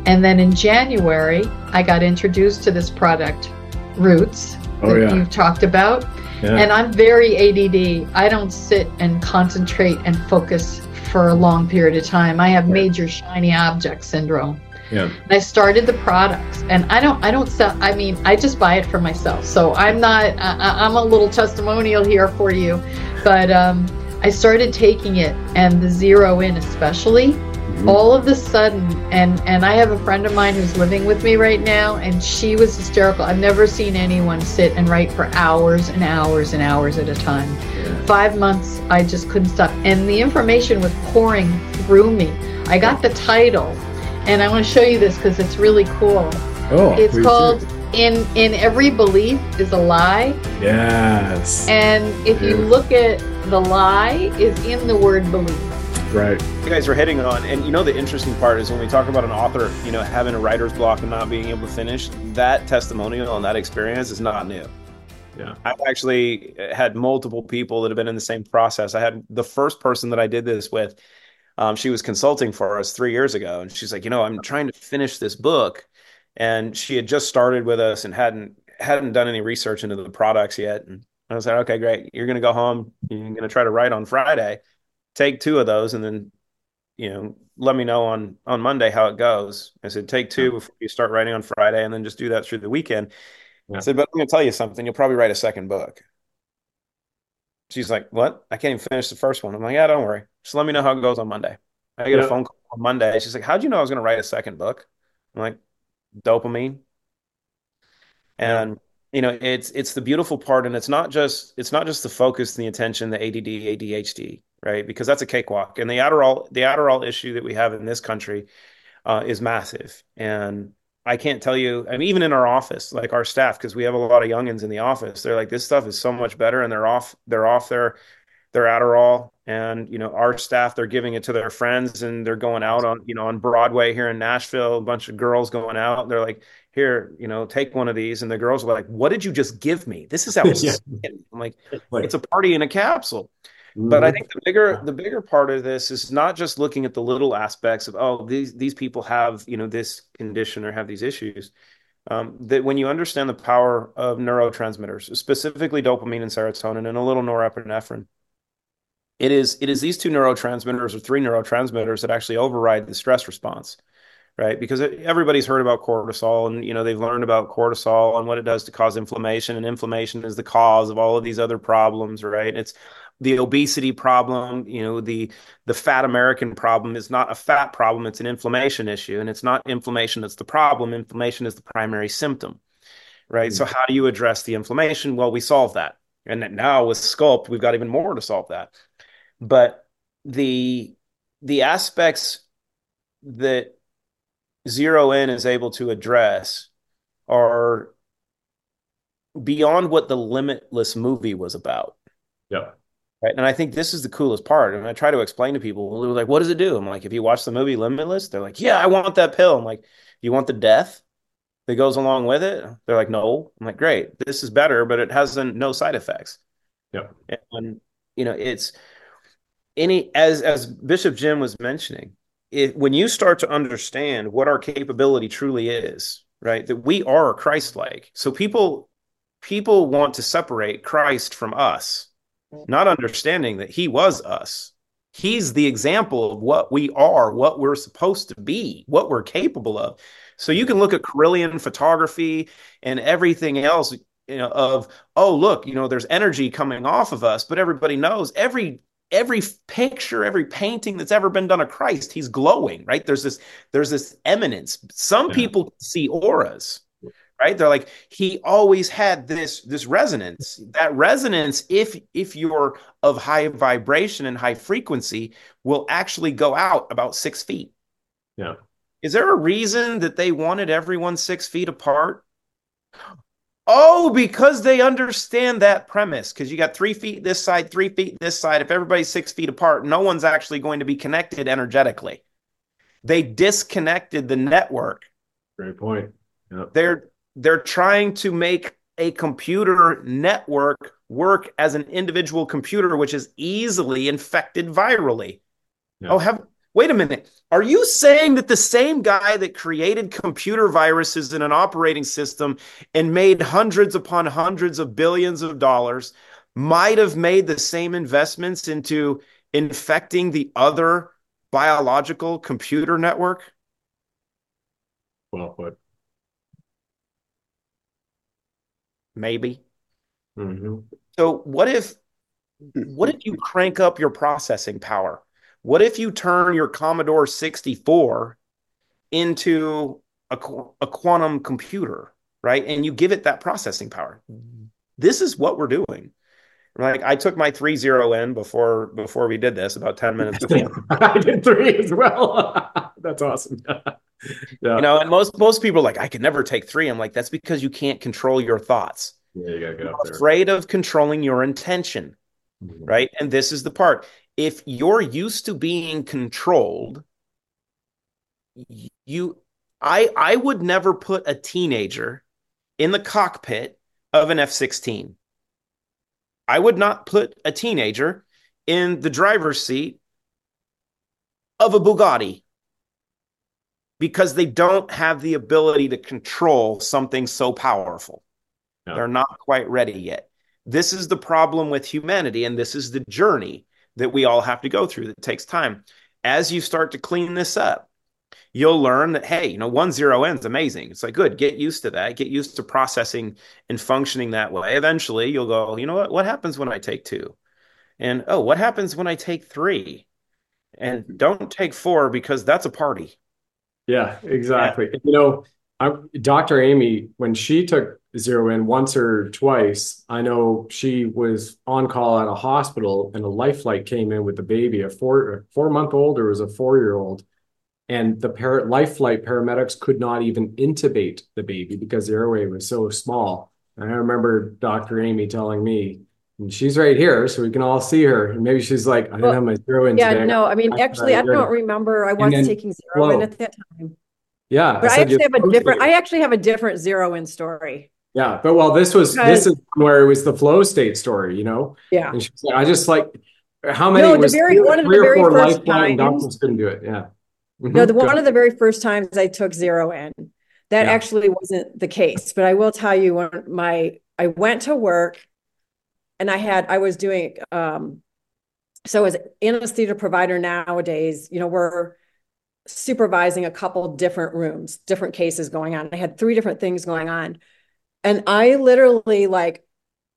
and then in January I got introduced to this product Roots Oh, that yeah. you've talked about Yeah. and I'm very ADD. I don't sit and concentrate and focus for a long period of time. I have major shiny object syndrome. Yeah. And I started the products, and I don't, I don't sell. I mean, I just buy it for myself. So I'm not. I, I- I'm a little testimonial here for you, but um, I started taking it, and the zero in especially. Mm-hmm. All of a sudden, and and I have a friend of mine who's living with me right now, and she was hysterical. I've never seen anyone sit and write for hours and hours and hours at a time. Five months, I just couldn't stop, and the information was pouring through me. I got the title, and I want to show you this because it's really cool. Oh, It's called. "In In Every Belief Is a Lie," Yes. and if you look at the lie, is in the word belief. right. you guys are hitting on, and you know the interesting part is when we talk about an author, you know, having a writer's block and not being able to finish. That testimonial and that experience is not new. Yeah. I've actually had multiple people that have been in the same process. I had the first person that I did this with. Um, she was consulting for us three years ago, and she's like, you know, I'm trying to finish this book, and she had just started with us and hadn't hadn't done any research into the products yet. And I was like, okay, great. You're going to go home. You're going to try to write on Friday. Take two of those, and then, you know, let me know on on Monday how it goes. I said, take two before you start writing on Friday, and then just do that through the weekend. Yeah. I said, but I'm going to tell you something. You'll probably write a second book. She's like, what? I can't even finish the first one. I'm like, yeah, don't worry. Just let me know how it goes on Monday. I get Yeah. a phone call on Monday. She's like, how'd you know I was going to write a second book? I'm like, dopamine. And you know, it's it's the beautiful part, and it's not just it's not just the focus, the attention, the ADD, ADHD, right? Because that's a cakewalk. And the Adderall, the Adderall issue that we have in this country uh, is massive. And I can't tell you. I mean, even in our office, like our staff, because we have a lot of youngins in the office, they're like, this stuff is so much better, and they're off. They're off their their Adderall, and you know, our staff, they're giving it to their friends, and they're going out on you know on Broadway here in Nashville. A bunch of girls going out. They're like, here, you know, take one of these, and the girls are like, what did you just give me? This is how yeah. I'm like, it's a party in a capsule. But I mm-hmm. think the bigger the bigger part of this is not just looking at the little aspects of oh these these people have you know this condition or have these issues. Um, that when you understand the power of neurotransmitters, specifically dopamine and serotonin, and a little norepinephrine, it is it is these two neurotransmitters or three neurotransmitters that actually override the stress response right? Because everybody's heard about cortisol and, you know, they've learned about cortisol and what it does to cause inflammation. And inflammation is the cause of all of these other problems, right? It's the obesity problem, you know, the the fat American problem is not a fat problem, it's an inflammation issue. And it's not inflammation that's the problem. Inflammation is the primary symptom. Right. Mm-hmm. So how do you address the inflammation? Well, we solve that. And now with Sculpt, we've got even more to solve that. But the the aspects that zero in is able to address are beyond what the limitless movie was about. Yeah right? And i think this is the coolest part and i try to explain to people they're like what does it do? I'm like if you watch the movie limitless they're like yeah i want that pill. I'm like you want the death that goes along with it? They're like no. I'm like great. This is better but it has no side effects. Yeah and you know it's any as as bishop jim was mentioning it, when you start to understand what our capability truly is, right? That we are Christ-like. So people people want to separate Christ from us, not understanding that he was us. He's the example of what we are, what we're supposed to be, what we're capable of. So you can look at Kirlian photography and everything else you know of oh look you know there's energy coming off of us but everybody knows every every picture every painting that's ever been done of christ he's glowing right? There's this there's this eminence. Some yeah. people see auras right? They're like he always had this this resonance. That resonance if if you're of high vibration and high frequency will actually go out about six feet. Yeah. Is there a reason that they wanted everyone six feet apart Oh, because they understand that premise. Because you got three feet this side, three feet this side. If everybody's six feet apart, no one's actually going to be connected energetically. They disconnected the network. Great point. Yep. They're they're trying to make a computer network work as an individual computer, which is easily infected virally. Yep. Oh, have wait a minute. Are you saying that the same guy that created computer viruses in an operating system and made hundreds upon hundreds of billions of dollars might have made the same investments into infecting the other biological computer network? Well put. Maybe. Mm-hmm. So what if what if you crank up your processing power? What if you turn your Commodore 64 into a, a quantum computer, right? And you give it that processing power. This is what we're doing. Like I took my three zero in before before we did this about 10 minutes before. I did three as well. That's awesome. yeah. You know, and most most people are like, I could never take three. I'm like, that's because you can't control your thoughts. Yeah, you gotta get up there. Afraid of controlling your intention. Mm-hmm. Right. And this is the part if you're used to being controlled, you I I would never put a teenager in the cockpit of an F-16. I would not put a teenager in the driver's seat of a Bugatti because they don't have the ability to control something so powerful. No. They're not quite ready yet. This is the problem with humanity, and this is the journey that we all have to go through that takes time. As you start to clean this up, you'll learn that, hey, you know, one zero ends amazing. It's like, good, get used to that. Get used to processing and functioning that way. Eventually, you'll go, you know what? What happens when I take two? And oh, what happens when I take three? And don't take four because that's a party. Yeah, exactly. Yeah. You know, I, Dr. Amy, when she took zero in once or twice, I know she was on call at a hospital and a life flight came in with the baby, a four four month old or was a four year old. and the par- life flight paramedics could not even intubate the baby because the airway was so small. And I remember Dr. Amy telling me, and she's right here, so we can all see her. And maybe she's like, I didn't Well, have my zero in Yeah, today. no, I mean, actually, I I- don't remember. I was taking zero in at that time. Yeah, But I said you actually have a different, state. I actually have a different zero in story. Yeah, but well, this was Because- this is where it was the flow state story, you know. Yeah. And she's like, I just like how many No, the very- one of the very first life flight and times- doctors couldn't do it. Yeah. No, Mhm. the one of the very first times I took zero in, that Yeah. actually wasn't the case. But I will tell you, when my I went to work, and I had I was doing um, so as anesthesia provider nowadays, you know, we're supervising a couple different rooms, different cases going on. I had three different things going on, and I literally like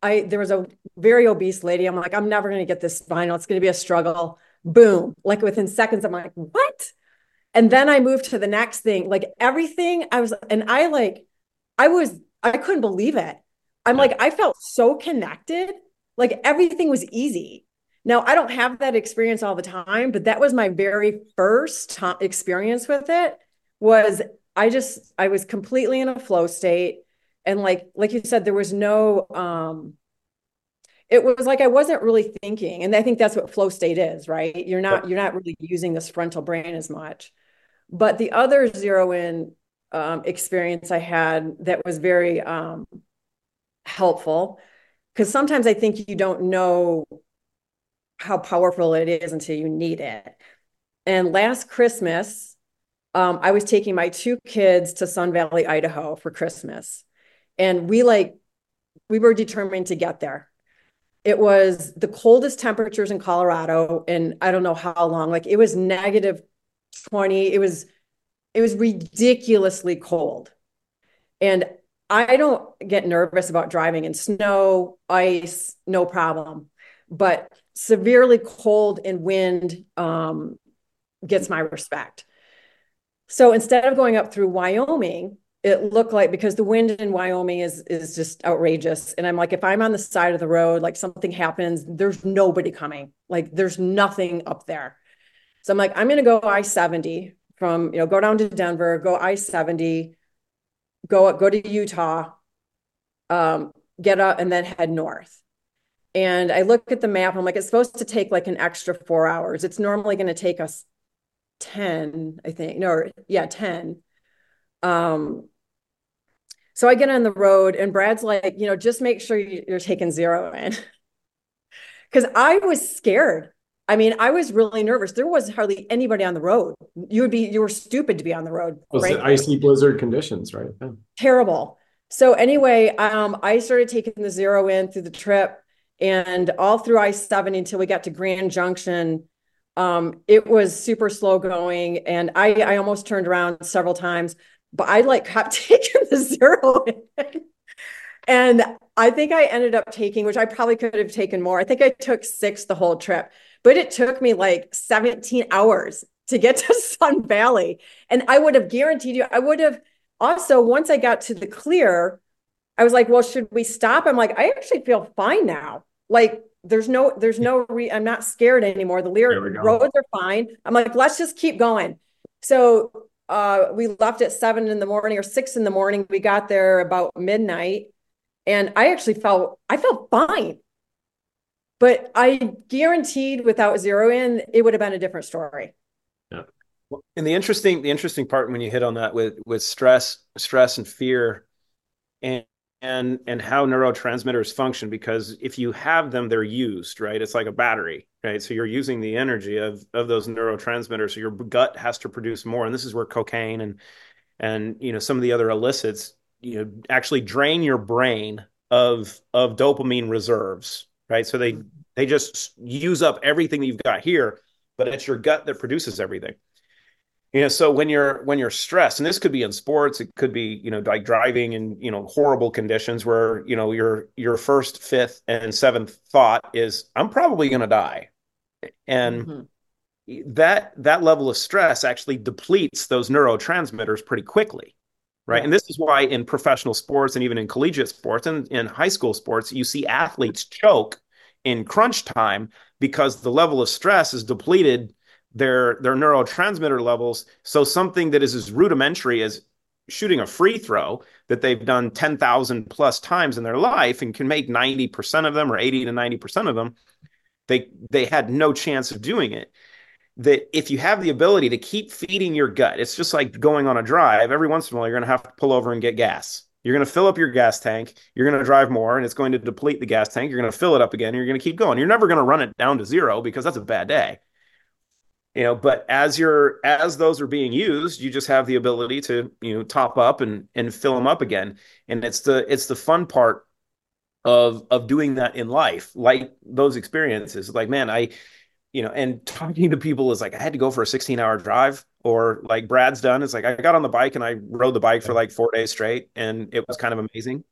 I there was a very obese lady. I'm like, I'm never going to get this spinal. It's going to be a struggle. Boom! Like within seconds, I'm like, what? And then I moved to the next thing. Like everything, I was, and I like, I was, I couldn't believe it. I'm like, I felt so connected. Like everything was easy. Now I don't have that experience all the time, but that was my very first time experience with it. Was I just I was completely in a flow state, and like like you said, there was no um. It was like I wasn't really thinking, and I think that's what flow state is, right? You're not you're not really using this frontal brain as much. But the other zero in um, experience I had that was very um, helpful because sometimes I think you don't know how powerful it is until you need it. And last Christmas, um, I was taking my two kids to Sun Valley, Idaho for Christmas. And we like, we were determined to get there. It was the coldest temperatures in Colorado and I don't know how long. Like it was negative 20. It was it was ridiculously cold. And I don't get nervous about driving in snow, ice, no problem. But severely cold and wind um, gets my respect. So instead of going up through Wyoming, it looked like because the wind in Wyoming is is just outrageous. And I'm like, if I'm on the side of the road, like something happens, there's nobody coming. Like there's nothing up there. So I'm like, I'm gonna go I-70 from, you know, go down to Denver, go I-70, go up, go to Utah, um, get up and then head north. And I look at the map, I'm like, it's supposed to take like an extra four hours. It's normally going to take us 10, I think. No, yeah, 10. Um, so I get on the road and Brad's like, you know, just make sure you're taking zero in. Because I was scared. I mean, I was really nervous. There was hardly anybody on the road. You would be, you were stupid to be on the road, Those right? icy blizzard conditions, right? Yeah. terrible. So anyway, um, I started taking the zero in through the trip and all through I-70 until we got to Grand Junction. Um, it was super slow going and I, I almost turned around several times, but I like kept taking the zero. And I think I ended up taking, which I probably could have taken more. I think I took six the whole trip, but it took me like 17 hours to get to Sun Valley. And I would have guaranteed you, I would have also, once I got to the clear, I was like, well, should we stop? I'm like, I actually feel fine now. Like, there's no, there's no, re- I'm not scared anymore. The There we Lear go. roads are fine. I'm like, let's just keep going. So uh, we left at seven in the morning or six in the morning. We got there about midnight, and I actually felt, I felt fine. But I guaranteed without zero in, it would have been a different story. Yeah. And the interesting the interesting part when you hit on that with with stress stress and fear and and and how neurotransmitters function because if you have them they're used right? It's like a battery right? So you're using the energy of of those neurotransmitters so your gut has to produce more and this is where cocaine and and you know some of the other illicits you know actually drain your brain of of dopamine reserves right? So they they just use up everything that you've got here but it's your gut that produces everything you know so when you're when you're stressed and this could be in sports it could be you know like driving in you know horrible conditions where you know your your first fifth and seventh thought is i'm probably going to die and Mhm. that that level of stress actually depletes those neurotransmitters pretty quickly right Yeah. and this is why in professional sports and even in collegiate sports and in high school sports you see athletes choke in crunch time because the level of stress is depleted their their neurotransmitter levels. So something that is as rudimentary as shooting a free throw that they've done 10,000 plus times in their life and can make 90% of them or 80 to 90% of them, they they had no chance of doing it. That if you have the ability to keep feeding your gut, it's just like going on a drive. Every once in a while, you're going to have to pull over and get gas. You're going to fill up your gas tank. You're going to drive more, and it's going to deplete the gas tank. You're going to fill it up again. And you're going to keep going. You're never going to run it down to zero because that's a bad day you know but as you're as those are being used you just have the ability to you know top up and and fill them up again. And it's the it's the fun part of of doing that in life like those experiences. Like man i you know and talking to people is like i had to go for a 16 hour drive or like brad's done. It's like i got on the bike and i rode the bike for like four days straight and it was kind of amazing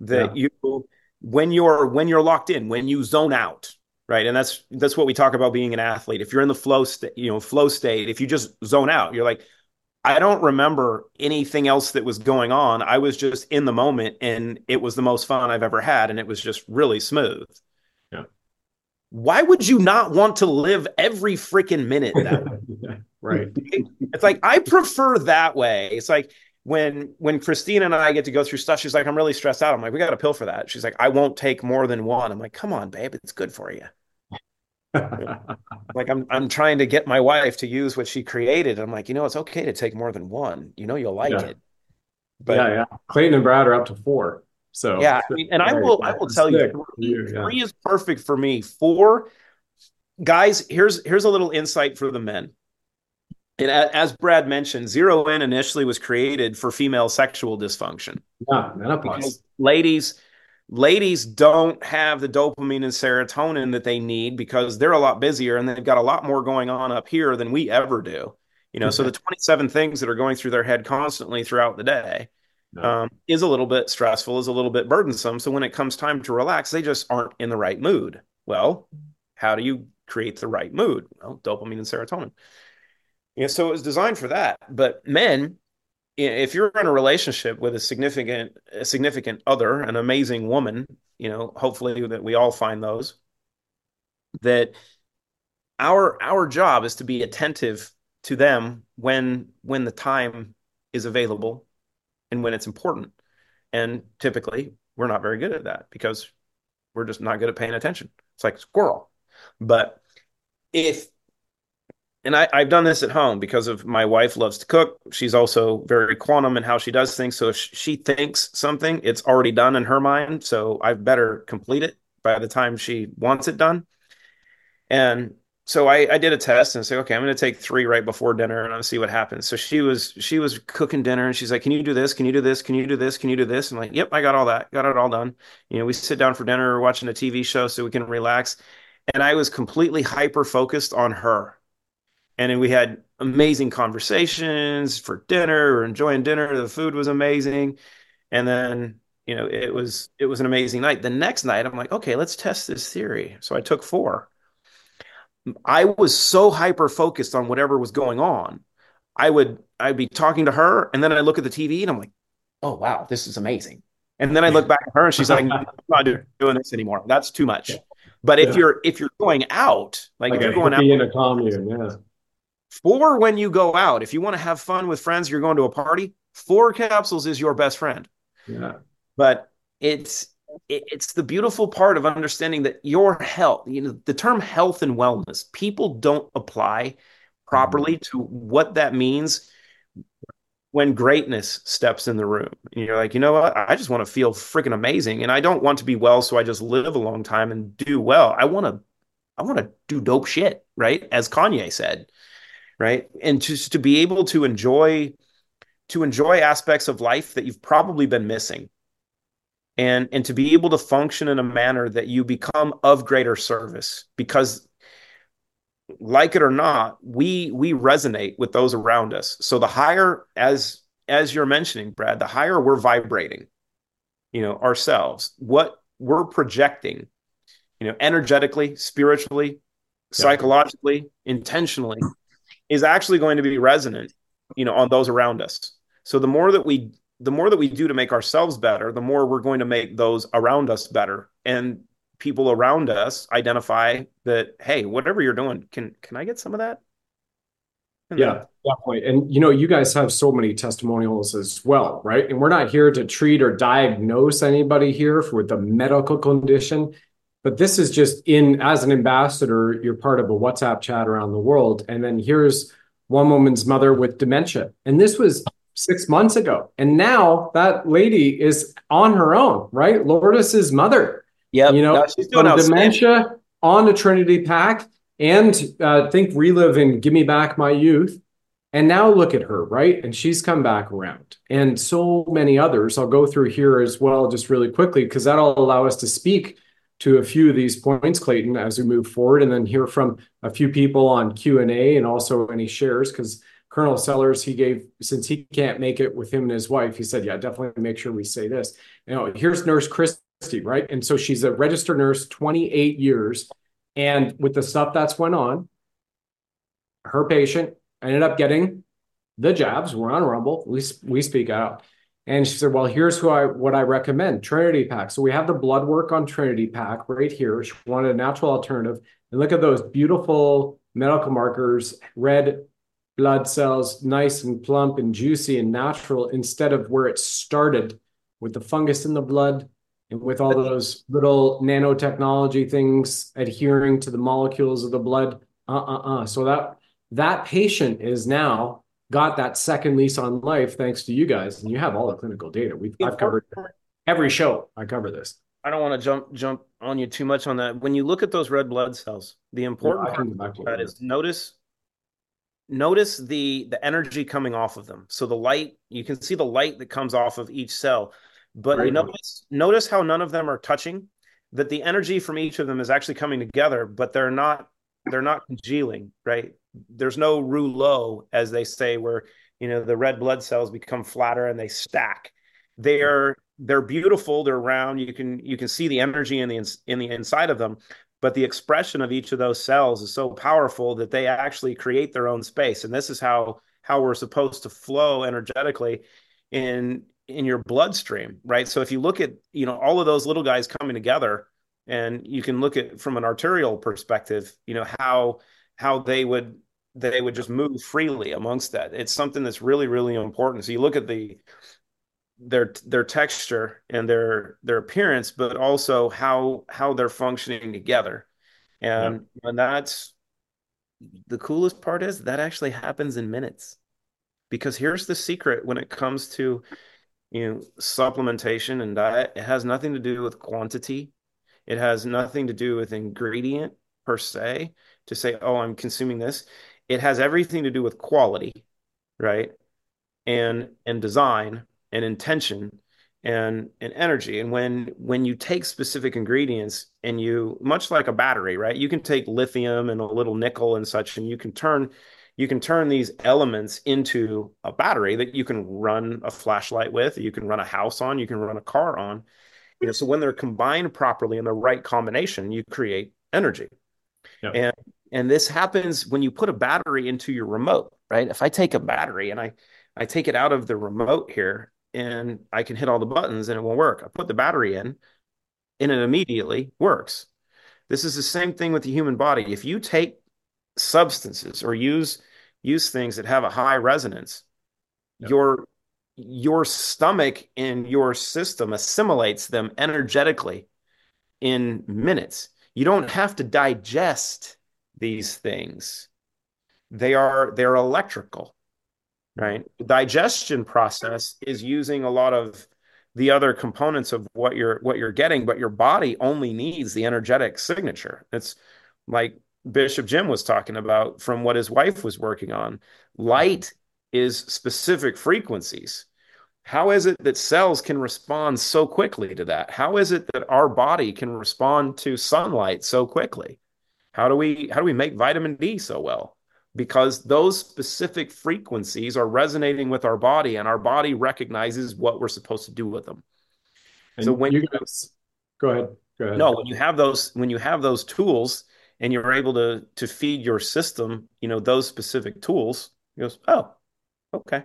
that yeah. you when you're when you're locked in when you zone out right? And that's that's what we talk about being an athlete. If you're in the flow state you know flow state if you just zone out you're like i don't remember anything else that was going on. I was just in the moment and it was the most fun i've ever had and it was just really smooth. Yeah. Why would you not want to live every freaking minute that way? Right. It's like i prefer that way. It's like when when Christina and I get to go through stuff, she's like, I'm really stressed out. I'm like, we got a pill for that. She's like, I won't take more than one. I'm like, come on, babe, it's good for you. like I'm I'm trying to get my wife to use what she created. I'm like, you know, it's okay to take more than one. You know, you'll like yeah. it. But yeah, yeah. Clayton and Brad are up to four. So yeah, I mean, and I will I will tell you, three, yeah. three is perfect for me. Four, guys. Here's here's a little insight for the men. And as Brad mentioned, zero in initially was created for female sexual dysfunction. Yeah, menopause. ladies ladies don't have the dopamine and serotonin that they need because they're a lot busier and they've got a lot more going on up here than we ever do. You know, okay. so the 27 things that are going through their head constantly throughout the day um, is a little bit stressful, is a little bit burdensome. So when it comes time to relax, they just aren't in the right mood. Well, how do you create the right mood? Well, dopamine and serotonin. Yeah, so it was designed for that. But men, if you're in a relationship with a significant a significant other, an amazing woman, you know, hopefully that we all find those, that our our job is to be attentive to them when when the time is available and when it's important. And typically we're not very good at that because we're just not good at paying attention. It's like squirrel. But if and I, have done this at home because of my wife loves to cook. She's also very quantum in how she does things. So if she thinks something, it's already done in her mind. So I better complete it by the time she wants it done. And so I, I did a test and say, okay, I'm going to take three right before dinner and I'll see what happens. So she was she was cooking dinner and she's like, can you do this? Can you do this? Can you do this? Can you do this? I'm like, yep, I got all that. Got it all done. You know, we sit down for dinner, watching a TV show so we can relax. And I was completely hyper focused on her and we had amazing conversations for dinner. Or enjoying dinner. The food was amazing. And then you know it was it was an amazing night. The next night i'm like okay let's test this theory. So i took four. I was so hyper focused on whatever was going on. I would i'd be talking to her and then i look at the tv and i'm like oh wow this is amazing. And then i look back at her and she's like i'm not doing this anymore. That's too much. But if yeah. you're if you're going out like, like if you're going out in a commune yeah Four when you go out. If you want to have fun with friends, you're going to a party. Four capsules is your best friend. Yeah. But it's it's the beautiful part of understanding that your health, you know, the term health and wellness, people don't apply properly to what that means when greatness steps in the room. And you're like, you know what? I just want to feel freaking amazing. And I don't want to be well so I just live a long time and do well. I want to I want to do dope shit, right? As Kanye said right? And just to be able to enjoy to enjoy aspects of life that you've probably been missing. And and to be able to function in a manner that you become of greater service because like it or not we we resonate with those around us. So the higher as as you're mentioning brad the higher we're vibrating you know ourselves what we're projecting you know energetically spiritually yeah. psychologically intentionally is actually going to be resonant, you know, on those around us. So the more that we the more that we do to make ourselves better, the more we're going to make those around us better. And people around us identify that, hey, whatever you're doing, can can I get some of that? Yeah, definitely. And you know, you guys have so many testimonials as well, right? And we're not here to treat or diagnose anybody here for the medical condition, but this is just in as an ambassador, you're part of a WhatsApp chat around the world. And then here's one woman's mother with dementia. And this was six months ago. And now that lady is on her own, right? Lourdes's mother. Yeah, You know, no, she's doing from dementia on the Trinity Pack and uh, think relive and give me back my youth. And now look at her, right? And she's come back around. And so many others. I'll go through here as well, just really quickly, because that'll allow us to speak to a few of these points, Clayton, as we move forward, and then hear from a few people on Q and also any shares, because Colonel Sellers, he gave since he can't make it with him and his wife, he said, "Yeah, definitely make sure we say this." Know, here's Nurse Christy, right? And so she's a registered nurse, 28 years, and with the stuff that's went on, her patient ended up getting the jabs. We're on Rumble. We we speak out. And she said, "Well, here's who I what I recommend: Trinity Pack." So we have the blood work on Trinity Pack right here. She wanted a natural alternative, and look at those beautiful medical markers: red blood cells, nice and plump and juicy and natural, instead of where it started with the fungus in the blood and with all those little nanotechnology things adhering to the molecules of the blood. Uh uh uh. So that that patient is now got that second lease on life thanks to you guys, and you have all the clinical data. We've I've covered every show. I cover this. I don't want to jump jump on you too much on that. When you look at those red blood cells, the important I part can go back to of that it. is notice notice the the energy coming off of them. So the light, you can see the light that comes off of each cell. But Right. notice notice how none of them are touching, that the energy from each of them is actually coming together, but they're not they're not congealing, right? There's no rouleau, as they say, where you know the red blood cells become flatter and they stack. They're they're beautiful, they're round. You can you can see the energy in the ins- in the inside of them, but the expression of each of those cells is so powerful that they actually create their own space. And this is how how we're supposed to flow energetically in in your bloodstream, right? So if you look at you know all of those little guys coming together, and you can look at from an arterial perspective, you know how how they would they would just move freely amongst that. It's something that's really really important. So you look at the their their texture and their their appearance, but also how how they're functioning together. And and that's the coolest part is that actually happens in minutes. Because here's the secret when it comes to you know supplementation and diet, it has nothing to do with quantity. It has nothing to do with ingredient per se to say, oh, I'm consuming this. It has everything to do with quality, right? And and design and intention and and energy. And when when you take specific ingredients and you much like a battery, right? You can take lithium and a little nickel and such, and you can turn you can turn these elements into a battery that you can run a flashlight with, you can run a house on, you can run a car on. You know, so when they're combined properly in the right combination, you create energy. Yeah. And and this happens when you put a battery into your remote, right? If I take a battery and I I take it out of the remote here and I can hit all the buttons and it won't work. I put the battery in and it immediately works. This is the same thing with the human body. If you take substances or use use things that have a high resonance, Yeah. your your stomach and your system assimilates them energetically in minutes. You don't have to digest these things. They are they're electrical, right? The digestion process is using a lot of the other components of what you're what you're getting, but your body only needs the energetic signature. It's like Bishop Jim was talking about from what his wife was working on. Light is specific frequencies. How is it that cells can respond so quickly to that? How is it that our body can respond to sunlight so quickly? How do we how do we make vitamin D so well? Because those specific frequencies are resonating with our body and our body recognizes what we're supposed to do with them. And So when you guys, go ahead. Go ahead. no, when you have those when you have those tools and you're able to to feed your system, you know, those specific tools, it goes, oh, okay.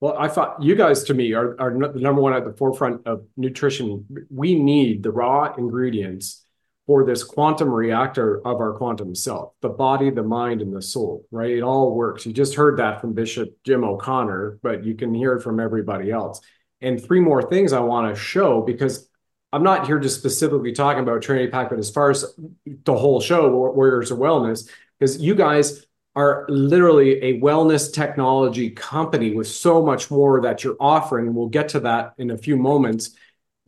Well, I thought you guys, to me, are, are the number one at the forefront of nutrition. We need the raw ingredients for this quantum reactor of our quantum self the body, the mind, and the soul, right? It all works. You just heard that from Bishop Jim O'Connor, but you can hear it from everybody else. And three more things I want to show because I'm not here just specifically talking about Trinity Pack, but as far as the whole show, Warriors of Wellness, because you guys are literally a wellness technology company with so much more that you're offering. We'll get to that in a few moments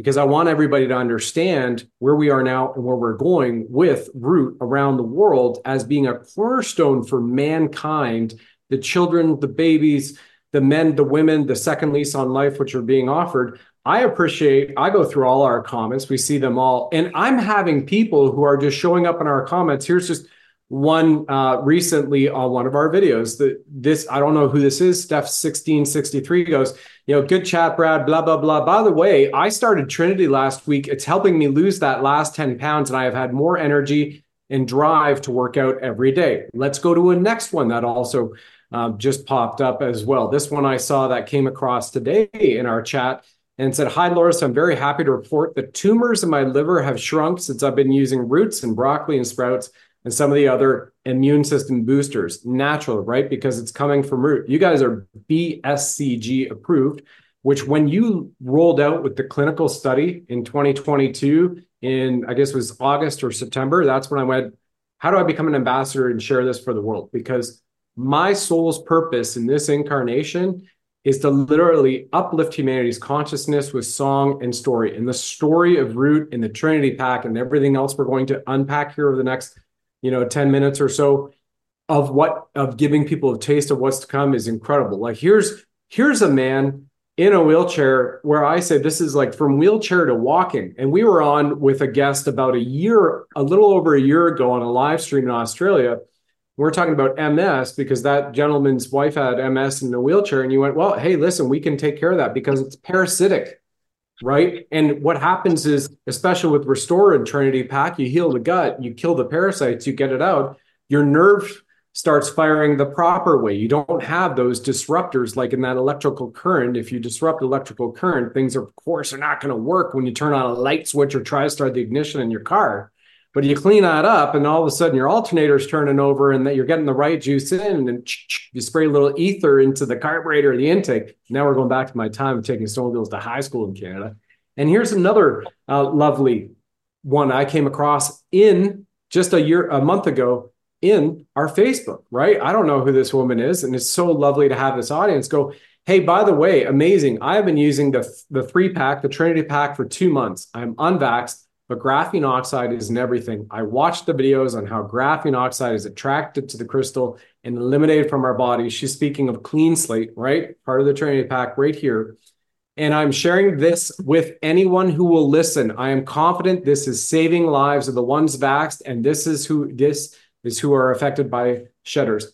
because I want everybody to understand where we are now and where we're going with Root around the world as being a cornerstone for mankind, the children, the babies, the men, the women, the second lease on life, which are being offered. I appreciate, I go through all our comments, we see them all, and I'm having people who are just showing up in our comments. Here's just one uh, recently on one of our videos that this i don't know who this is steph 1663 goes you know good chat brad blah blah blah. By the way i started trinity last week. It's helping me lose that last 10 pounds and i have had more energy and drive to work out every day. Let's go to a next one that also uh, just popped up as well. This one i saw that came across today in our chat and said hi loris i'm very happy to report the tumors in my liver have shrunk since i've been using roots and broccoli and sprouts and some of the other immune system boosters, natural, right? Because it's coming from root. You guys are BSCG approved, which when you rolled out with the clinical study in 2022, in I guess it was August or September, that's when I went, how do I become an ambassador and share this for the world? Because my soul's purpose in this incarnation is to literally uplift humanity's consciousness with song and story. And the story of Root and the Trinity Pack and everything else we're going to unpack here over the next you know 10 minutes or so of what of giving people a taste of what's to come is incredible. Like here's here's a man in a wheelchair where i say this is like from wheelchair to walking. And we were on with a guest about a year a little over a year ago on a live stream in australia. We're talking about ms because that gentleman's wife had ms in a wheelchair and you went well hey listen we can take care of that because it's parasitic right? And what happens is, especially with Restore and Trinity Pack, you heal the gut, you kill the parasites, you get it out, your nerve starts firing the proper way. You don't have those disruptors like in that electrical current. If you disrupt electrical current, things are, of course are not going to work when you turn on a light switch or try to start the ignition in your car. But you clean that up, and all of a sudden your alternator's turning over, and that you're getting the right juice in, and you spray a little ether into the carburetor, the intake. Now we're going back to my time of taking snowmobiles to high school in Canada. And here's another uh, lovely one I came across in just a year, a month ago in our Facebook. Right? I don't know who this woman is, and it's so lovely to have this audience go. Hey, by the way, amazing! I have been using the the three pack, the Trinity pack, for two months. I'm unvaxxed but graphene oxide is in everything. I watched the videos on how graphene oxide is attracted to the crystal and eliminated from our bodies. She's speaking of clean slate, right? Part of the Trinity Pack right here. And I'm sharing this with anyone who will listen. I am confident this is saving lives of the ones vaxxed, and this is who this is who are affected by shedders.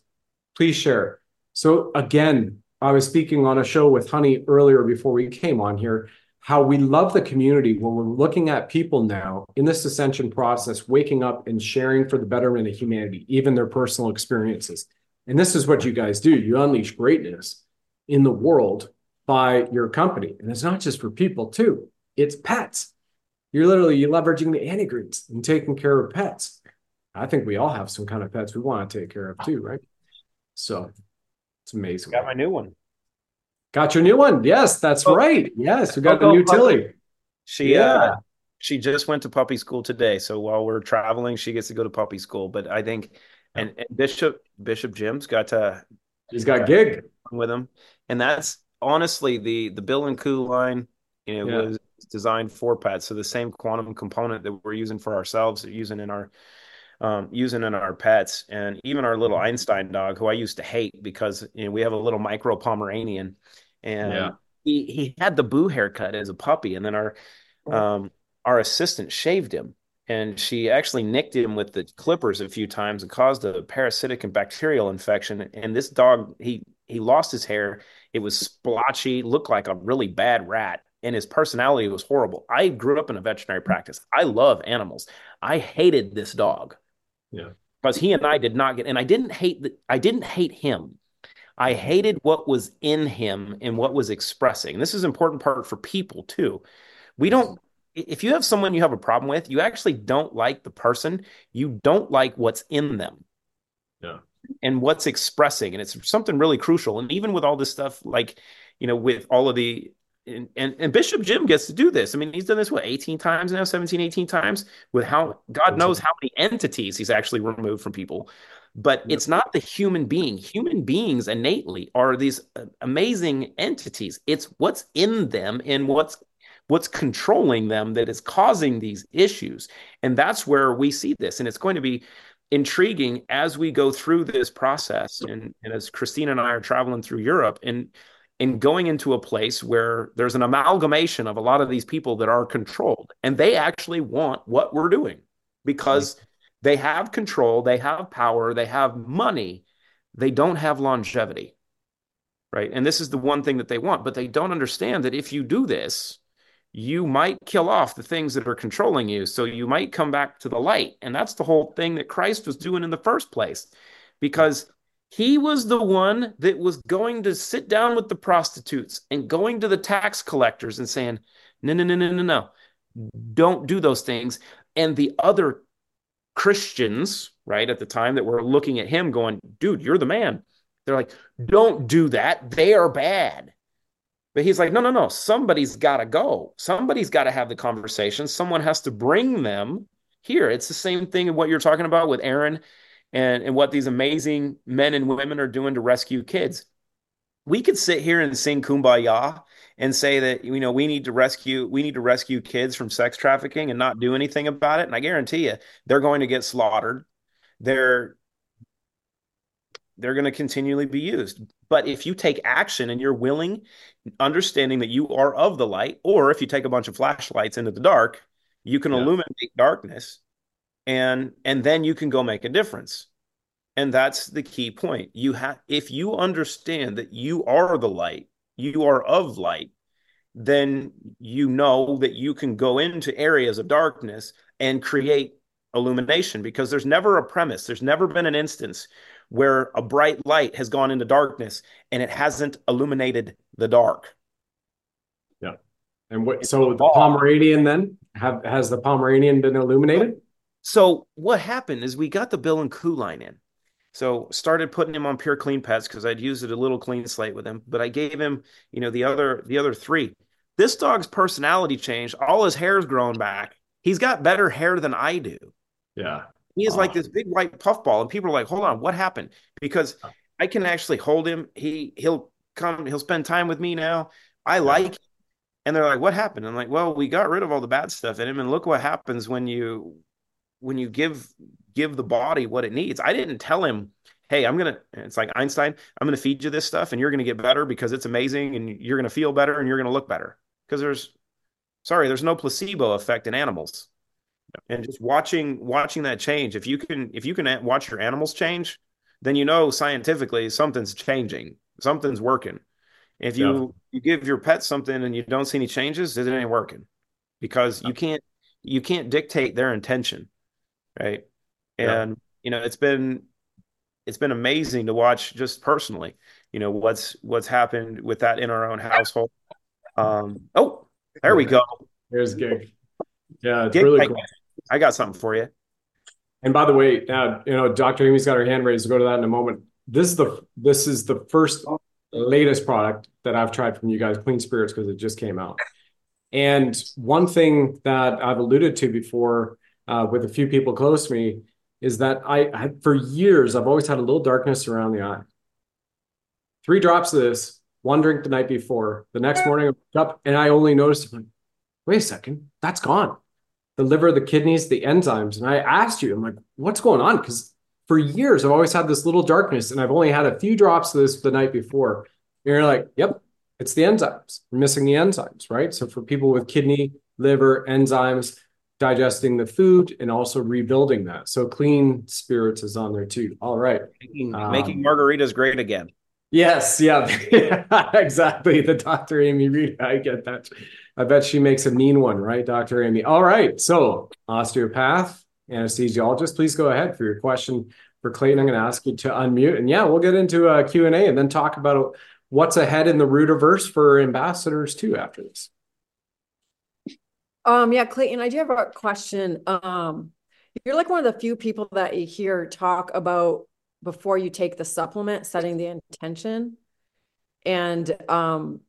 Please share. So again, I was speaking on a show with Honey earlier before we came on here how we love the community when we're looking at people now in this ascension process, waking up and sharing for the betterment of humanity, even their personal experiences. And this is what you guys do. You unleash greatness in the world by your company. And it's not just for people, too, it's pets. You're literally you're leveraging the anti-greens and taking care of pets. I think we all have some kind of pets we want to take care of too, right? So it's amazing. Got my new one. Got your new one. Yes, that's oh, right. Yes, we got the new Tilly. She uh, yeah. uh she just went to puppy school today. So while we're traveling, she gets to go to puppy school. But I think and, and Bishop Bishop Jim's got to he's got, got gig with him. And that's honestly the the Bill and Coo line, you know, yeah. was designed for pets. So the same quantum component that we're using for ourselves, using in our um, using in our pets, and even our little Einstein dog, who I used to hate because you know we have a little micro Pomeranian, and yeah. he he had the boo haircut as a puppy, and then our um, our assistant shaved him, and she actually nicked him with the clippers a few times and caused a parasitic and bacterial infection. And this dog, he he lost his hair. It was splotchy, looked like a really bad rat, and his personality was horrible. I grew up in a veterinary practice. I love animals. I hated this dog. Yeah. Because he and I did not get, and I didn't hate the, I didn't hate him. I hated what was in him and what was expressing. This is important part for people too. We don't if you have someone you have a problem with, you actually don't like the person. You don't like what's in them. Yeah. And what's expressing. And it's something really crucial. And even with all this stuff, like, you know, with all of the and, and, and Bishop Jim gets to do this. I mean, he's done this what 18 times now, 17, 18 times with how God knows how many entities he's actually removed from people. But yep. it's not the human being. Human beings innately are these uh, amazing entities. It's what's in them and what's what's controlling them that is causing these issues. And that's where we see this. And it's going to be intriguing as we go through this process. And, and as Christina and I are traveling through Europe and and going into a place where there's an amalgamation of a lot of these people that are controlled and they actually want what we're doing because they have control, they have power, they have money, they don't have longevity. Right. And this is the one thing that they want, but they don't understand that if you do this, you might kill off the things that are controlling you. So you might come back to the light. And that's the whole thing that Christ was doing in the first place. Because he was the one that was going to sit down with the prostitutes and going to the tax collectors and saying, no, no, no, no, no, no. Don't do those things. And the other Christians, right, at the time that were looking at him going, dude, you're the man. They're like, don't do that. They are bad. But he's like, no, no, no. Somebody's got to go. Somebody's got to have the conversation. Someone has to bring them here. It's the same thing in what you're talking about with Aaron and, and what these amazing men and women are doing to rescue kids. We could sit here and sing kumbaya and say that you know we need to rescue we need to rescue kids from sex trafficking and not do anything about it and i guarantee you they're going to get slaughtered they're they're going to continually be used. But if you take action and you're willing, understanding that you are of the light, or if you take a bunch of flashlights into the dark, you can yeah. illuminate darkness and and then you can go make a difference. And that's the key point. You have if you understand that you are the light, you are of light, then you know that you can go into areas of darkness and create illumination because there's never a premise, there's never been an instance where a bright light has gone into darkness and it hasn't illuminated the dark. Yeah. And what so the Pomeranian then have has the Pomeranian been illuminated? So what happened is we got the Bill and Coo line in. So started putting him on pure clean pets because I'd used it a little clean slate with him, but I gave him, you know, the other the other three. This dog's personality changed. All his hair's grown back. He's got better hair than I do. Yeah. He is oh. like this big white puffball, and people are like, "Hold on, what happened?" Because I can actually hold him. He he'll come. He'll spend time with me now. I like. And they're like, "What happened?" I'm like, "Well, we got rid of all the bad stuff in him, and look what happens when you when you give give the body what it needs." I didn't tell him, "Hey, I'm gonna." It's like Einstein. I'm gonna feed you this stuff, and you're gonna get better because it's amazing, and you're gonna feel better, and you're gonna look better. Because there's, sorry, there's no placebo effect in animals and just watching watching that change if you can if you can watch your animals change then you know scientifically something's changing something's working if you yeah. you give your pet something and you don't see any changes it ain't working because you can't you can't dictate their intention right and yeah. you know it's been it's been amazing to watch just personally you know what's what's happened with that in our own household um oh there we go here's gig yeah it's gig, really cool. I got something for you. And by the way, uh, you know, Dr. Amy's got her hand raised. We'll go to that in a moment. This is the this is the first latest product that I've tried from you guys, Clean Spirits, because it just came out. And one thing that I've alluded to before uh, with a few people close to me is that I, I, for years, I've always had a little darkness around the eye. Three drops of this, one drink the night before. The next morning, I up and I only noticed, wait a second, that's gone the liver, the kidneys, the enzymes. And I asked you, I'm like, what's going on? Because for years, I've always had this little darkness and I've only had a few drops of this the night before. And you're like, yep, it's the enzymes. We're missing the enzymes, right? So for people with kidney, liver, enzymes, digesting the food and also rebuilding that. So clean spirits is on there too. All right. Making, um, making margaritas great again. Yes, yeah, exactly. The Dr. Amy Reed, I get that. I bet she makes a mean one, right, Dr. Amy? All right. So, osteopath, anesthesiologist, please go ahead for your question for Clayton. I'm going to ask you to unmute. And yeah, we'll get into a Q&A and then talk about what's ahead in the Rootiverse for ambassadors too after this. Um, yeah, Clayton, I do have a question. Um, you're like one of the few people that you hear talk about before you take the supplement, setting the intention. And um,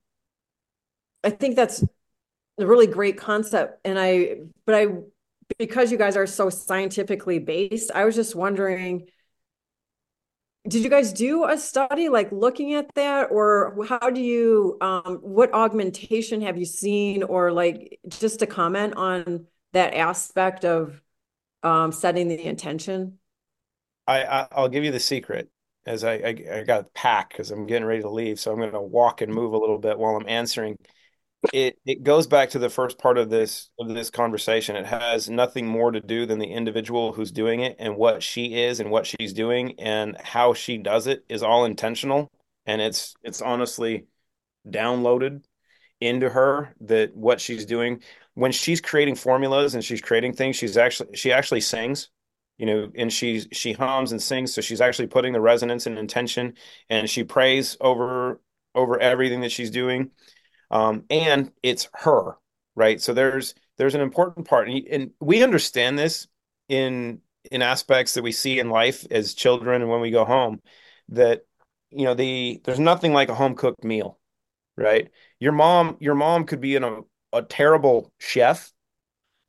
I think that's a really great concept. And I, but I, because you guys are so scientifically based, I was just wondering, did you guys do a study like looking at that? Or how do you um what augmentation have you seen? Or like just to comment on that aspect of um setting the intention? I, I will give you the secret as I I, I got to pack because I'm getting ready to leave. So I'm going to walk and move a little bit while I'm answering it it goes back to the first part of this of this conversation. It has nothing more to do than the individual who's doing it and what she is and what she's doing and how she does it is all intentional. And it's it's honestly downloaded into her that what she's doing. When she's creating formulas and she's creating things she's actually she actually sings you know and she she hums and sings. So she's actually putting the resonance and intention and she prays over over everything that she's doing um, and it's her, right? So there's there's an important part, and, and we understand this in in aspects that we see in life as children and when we go home that you know the there's nothing like a home cooked meal right your mom your mom could be in a, a terrible chef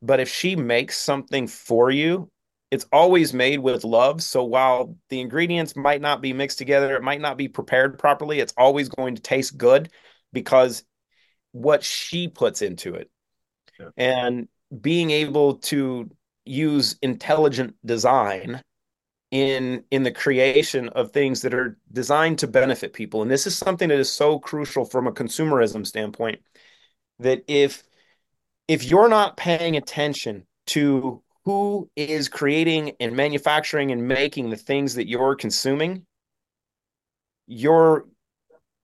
but if she makes something for you it's always made with love so while the ingredients might not be mixed together it might not be prepared properly it's always going to taste good because what she puts into it. Yeah. and being able to use intelligent design in in the creation of things that are designed to benefit people. And this is something that is so crucial from a consumerism standpoint that if if you're not paying attention to who is creating and manufacturing and making the things that you're consuming you're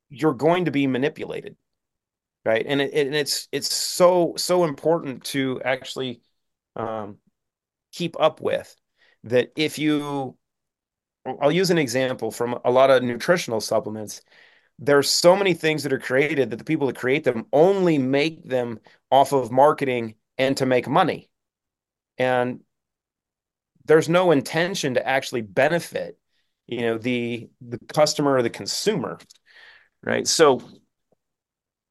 you're going to be manipulated right? And, it, and it's it's so so important to actually um, keep up with that if you i'll use an example from a lot of nutritional supplements. There's so many things that are created that the people that create them only make them off of marketing and to make money. And there's no intention to actually benefit you know the the customer or the consumer right? So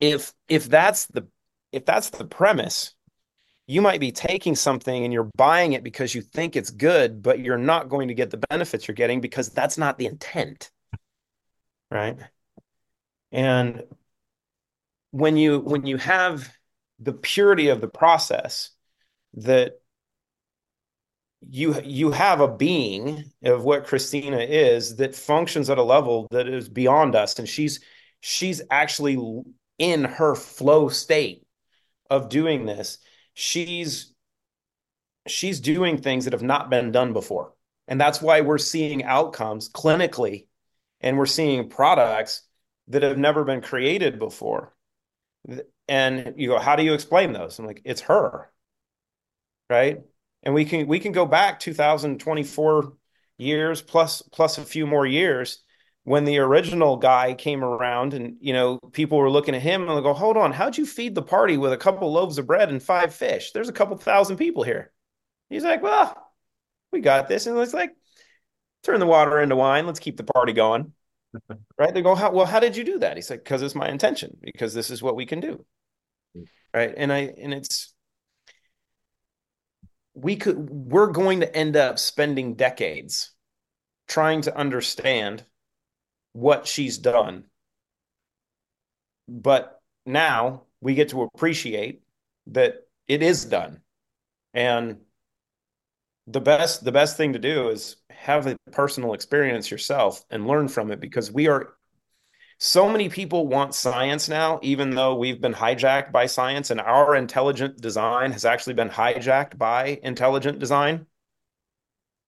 if if that's the if that's the premise you might be taking something and you're buying it because you think it's good but you're not going to get the benefits you're getting because that's not the intent. Right? And when you when you have the purity of the process that you you have a being of what Christina is that functions at a level that is beyond us and she's she's actually in her flow state of doing this, she's she's doing things that have not been done before. And that's why we're seeing outcomes clinically and we're seeing products that have never been created before. And you go, how do you explain those? I'm like, it's her. Right? And we can we can go back 2024 years plus plus a few more years when the original guy came around and you know people were looking at him and they go hold on how'd you feed the party with a couple loaves of bread and five fish? There's a couple thousand people here. He's like well we got this. And it's like turn the water into wine. Let's keep the party going. Right? They go how, well how did you do that? He's like because it's my intention because this is what we can do. Right? And i and it's we could we're going to end up spending decades trying to understand what she's done. But now we get to appreciate that it is done. And the best the best thing to do is have a personal experience yourself and learn from it because we are so many people want science now even though we've been hijacked by science and our intelligent design has actually been hijacked by intelligent design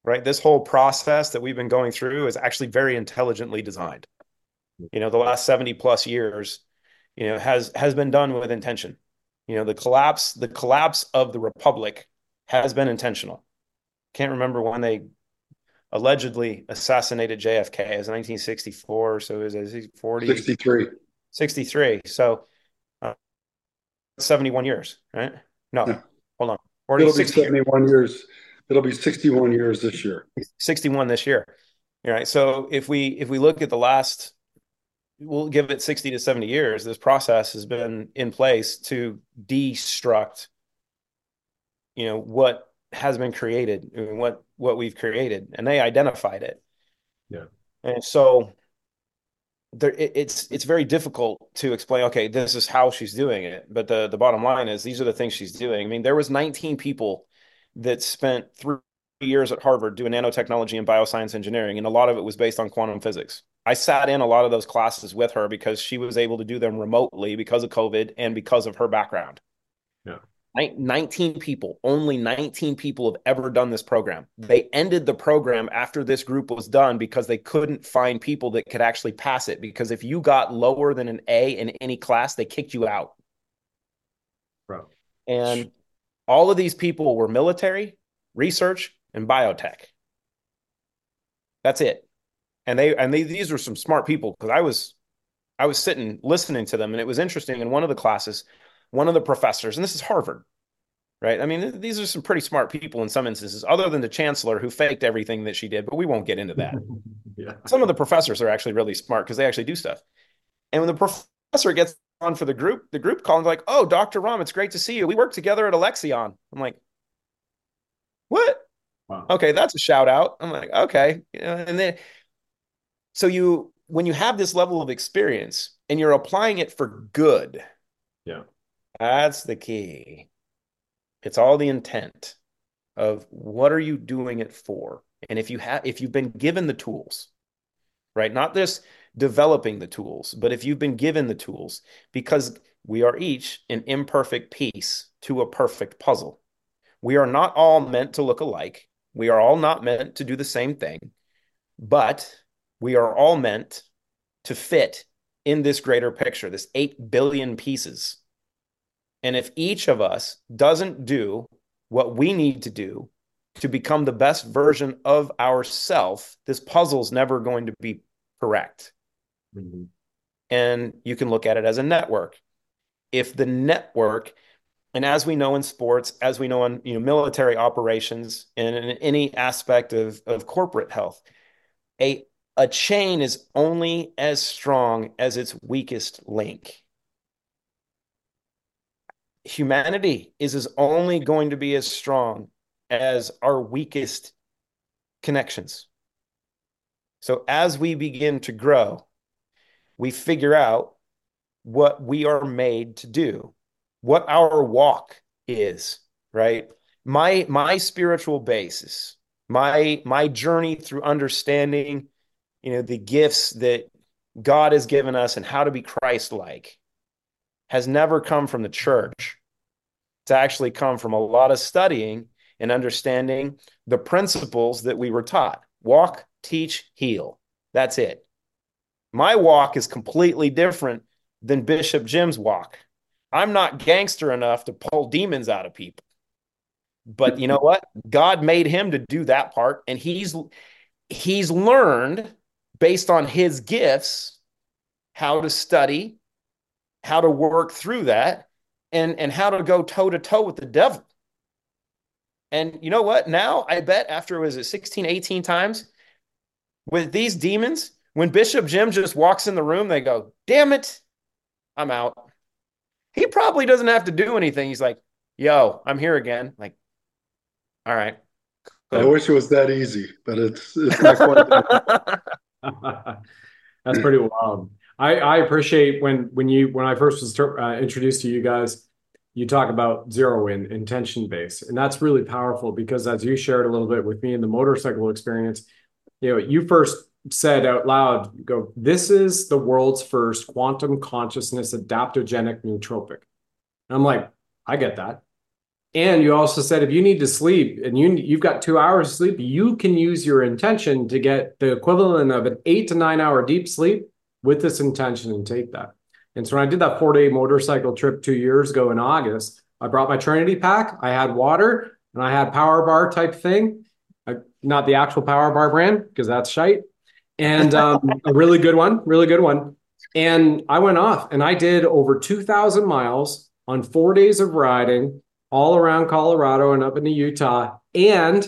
right? This whole process that we've been going through is actually very intelligently designed. You know, the last 70 plus years, you know, has has been done with intention. You know, the collapse, the collapse of the republic has been intentional. Can't remember when they allegedly assassinated JFK. It was 1964, so it was 40 63. 63. So uh, 71 years, right? No. Hold on. It'll be 71 years. It'll be 61 years this year. 61 this year. All right. So if we if we look at the last we'll give it 60 to 70 years, this process has been in place to destruct you know what has been created and what what we've created and they identified it. Yeah. And so there it, it's it's very difficult to explain okay this is how she's doing it but the the bottom line is these are the things she's doing i mean there was 19 people that spent three years at harvard doing nanotechnology and bioscience engineering and a lot of it was based on quantum physics i sat in a lot of those classes with her because she was able to do them remotely because of covid and because of her background Yeah. 19 people, only 19 people have ever done this program. They ended the program after this group was done because they couldn't find people that could actually pass it. Because if you got lower than an A in any class, they kicked you out. Bro. And all of these people were military, research, and biotech. That's it. And they and they, these were some smart people because I was I was sitting listening to them and it was interesting in one of the classes one of the professors, and this is Harvard, right? I mean, these are some pretty smart people in some instances, other than the chancellor who faked everything that she did, but we won't get into that. yeah. Some of the professors are actually really smart because they actually do stuff. And when the professor gets on for the group, the group call and like, oh, Dr. Rahm, it's great to see you. We work together at Alexion. I'm like, what? Wow. Okay, that's a shout out. I'm like, okay. And then, so you, when you have this level of experience and you're applying it for good, yeah that's the key. It's all the intent of what are you doing it for? And if you have if you've been given the tools, right? Not this developing the tools, but if you've been given the tools, because we are each an imperfect piece to a perfect puzzle. We are not all meant to look alike. We are all not meant to do the same thing, but we are all meant to fit in this greater picture, this 8 billion pieces and if each of us doesn't do what we need to do to become the best version of ourself, this puzzle's never going to be correct. And you can look at it as a network. If the network, and as we know in sports, as we know in you know military operations, and in any aspect of, of corporate health, a a chain is only as strong as its weakest link humanity is is only going to be as strong as our weakest connections. So as we begin to grow, we figure out what we are made to do, what our walk is, right? My my spiritual basis, my my journey through understanding, you know, the gifts that God has given us and how to be Christ-like has never come from the church. It's actually come from a lot of studying and understanding the principles that we were taught walk, teach, heal. That's it. My walk is completely different than Bishop Jim's walk. I'm not gangster enough to pull demons out of people. But you know what? God made him to do that part and he's he's learned based on his gifts how to study how to work through that and and how to go toe to toe with the devil. And you know what? Now I bet after was it 16, 18 times with these demons, when Bishop Jim just walks in the room, they go, damn it, I'm out. He probably doesn't have to do anything. He's like, yo, I'm here again. Like, all right. I wish it was that easy, but it's it's not quite. That's pretty wild. I, I appreciate when when you when I first was uh, introduced to you guys, you talk about zero in intention base, and that's really powerful because as you shared a little bit with me in the motorcycle experience, you know, you first said out loud, "Go, this is the world's first quantum consciousness adaptogenic nootropic." And I'm like, I get that. And you also said if you need to sleep and you you've got two hours of sleep, you can use your intention to get the equivalent of an eight to nine hour deep sleep with this intention and take that. And so when I did that four day motorcycle trip two years ago in August, I brought my Trinity pack. I had water and I had power bar type thing, uh, not the actual power bar brand because that's shite, and um, a really good one, really good one. And I went off and I did over 2,000 miles on four days of riding all around Colorado and up into Utah. And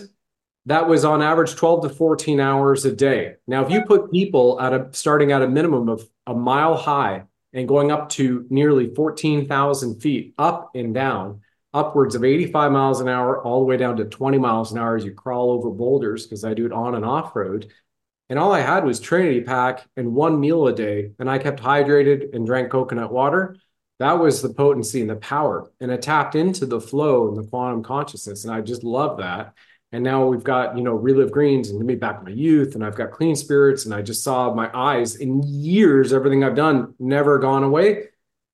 that was on average 12 to 14 hours a day. Now, if you put people at a starting at a minimum of a mile high and going up to nearly 14,000 feet up and down, upwards of 85 miles an hour, all the way down to 20 miles an hour as you crawl over boulders, because I do it on and off road. And all I had was Trinity Pack and one meal a day. And I kept hydrated and drank coconut water. That was the potency and the power. And it tapped into the flow and the quantum consciousness. And I just love that. And now we've got, you know, Relive Greens and give me back my youth, and I've got clean spirits. And I just saw my eyes in years, everything I've done never gone away.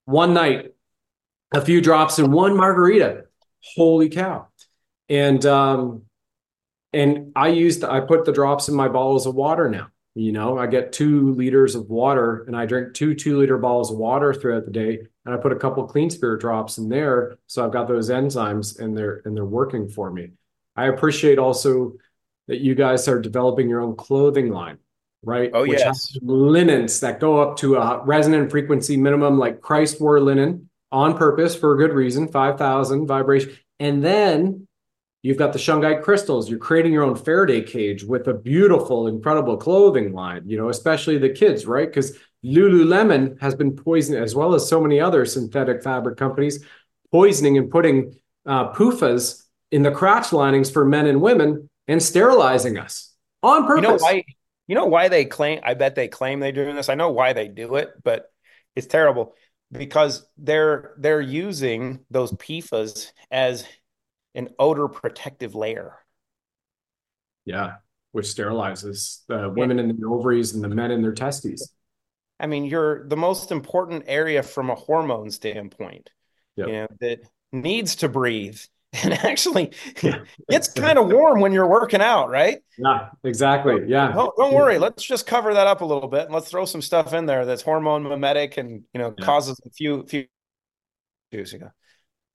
One night, a few drops in one margarita. Holy cow. And um, and I used I put the drops in my bottles of water now. You know, I get two liters of water and I drink two two liter bottles of water throughout the day. And I put a couple clean spirit drops in there. So I've got those enzymes and they're and they're working for me. I appreciate also that you guys are developing your own clothing line, right? Oh, Which yes. linens that go up to a resonant frequency minimum, like Christ wore linen on purpose for a good reason, 5,000 vibration. And then you've got the shungite crystals. You're creating your own Faraday cage with a beautiful, incredible clothing line, you know, especially the kids, right? Because Lululemon has been poisoning, as well as so many other synthetic fabric companies, poisoning and putting uh, PUFAs in the crotch linings for men and women and sterilizing us on purpose. You know why? You know why they claim? I bet they claim they're doing this. I know why they do it, but it's terrible because they're they're using those PFAS as an odor protective layer. Yeah, which sterilizes the women in the ovaries and the men in their testes. I mean, you're the most important area from a hormone standpoint. Yep. You know, that needs to breathe. And actually, it's kind of warm when you're working out, right? Yeah, exactly. Yeah. Don't, don't worry. Let's just cover that up a little bit and let's throw some stuff in there that's hormone mimetic and you know Yeah. causes a few few issues. You know.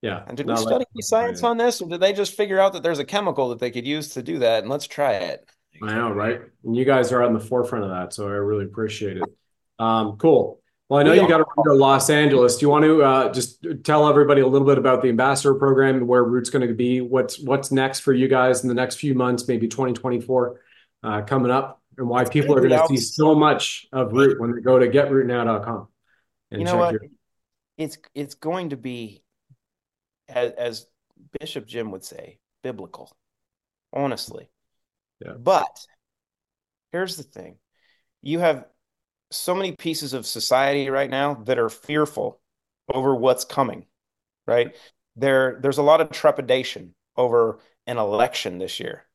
Yeah. And did we study any science on this, or did they just figure out that there's a chemical that they could use to do that? And let's try it. I know, right? And you guys are on the forefront of that, so I really appreciate it. Um, cool. Well, I know We you got to run to Los Angeles. Do you want to uh, just tell everybody a little bit about the ambassador program and where Root's going to be? What's what's next for you guys in the next few months, maybe 2024 uh, coming up, and why people are going to see so much of Root when they go to getrootnow.com and You know check what? your It's it's going to be, as, as Bishop Jim would say, biblical, honestly. Yeah. But here's the thing: you have so many pieces of society right now that are fearful over what's coming, right? There, there's a lot of trepidation over an election this year.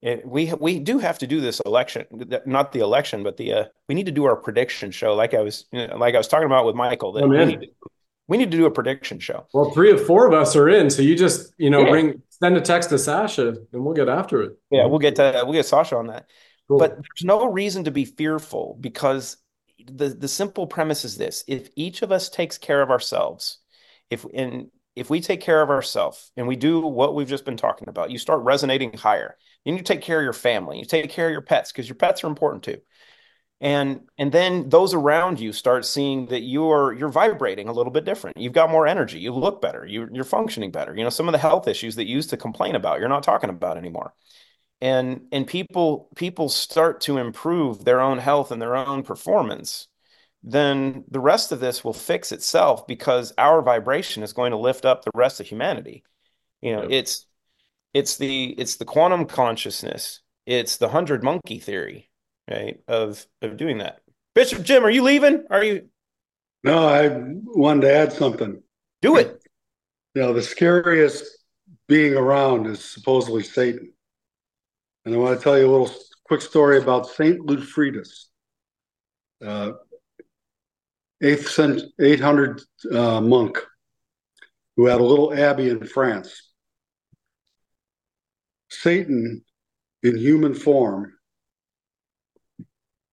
It, we we do have to do this election, not the election, but the uh, we need to do our prediction show, like I was you know, like I was talking about with Michael. That I'm we need, to, we need to do a prediction show. Well, three of four of us are in, so you just you know Yeah. bring send a text to Sasha, and we'll get after it. Yeah, we'll get to we'll get Sasha on that. Cool. But there's no reason to be fearful because the the simple premise is this: if each of us takes care of ourselves, if and if we take care of ourselves and we do what we've just been talking about, you start resonating higher. Then you take care of your family, you take care of your pets because your pets are important too. And and then those around you start seeing that you're you're vibrating a little bit different. You've got more energy. You look better. You, you're functioning better. You know some of the health issues that you used to complain about, you're not talking about anymore and and people people start to improve their own health and their own performance then the rest of this will fix itself because our vibration is going to lift up the rest of humanity you know Yep. it's it's the it's the quantum consciousness it's the hundred monkey theory right of of doing that bishop jim are you leaving are you No, I wanted to add something. do it You know, the scariest being around is supposedly Satan. And I want to tell you a little quick story about Saint Ludfridus, uh, eighth cent, eight hundred uh, monk, who had a little abbey in France. Satan, in human form,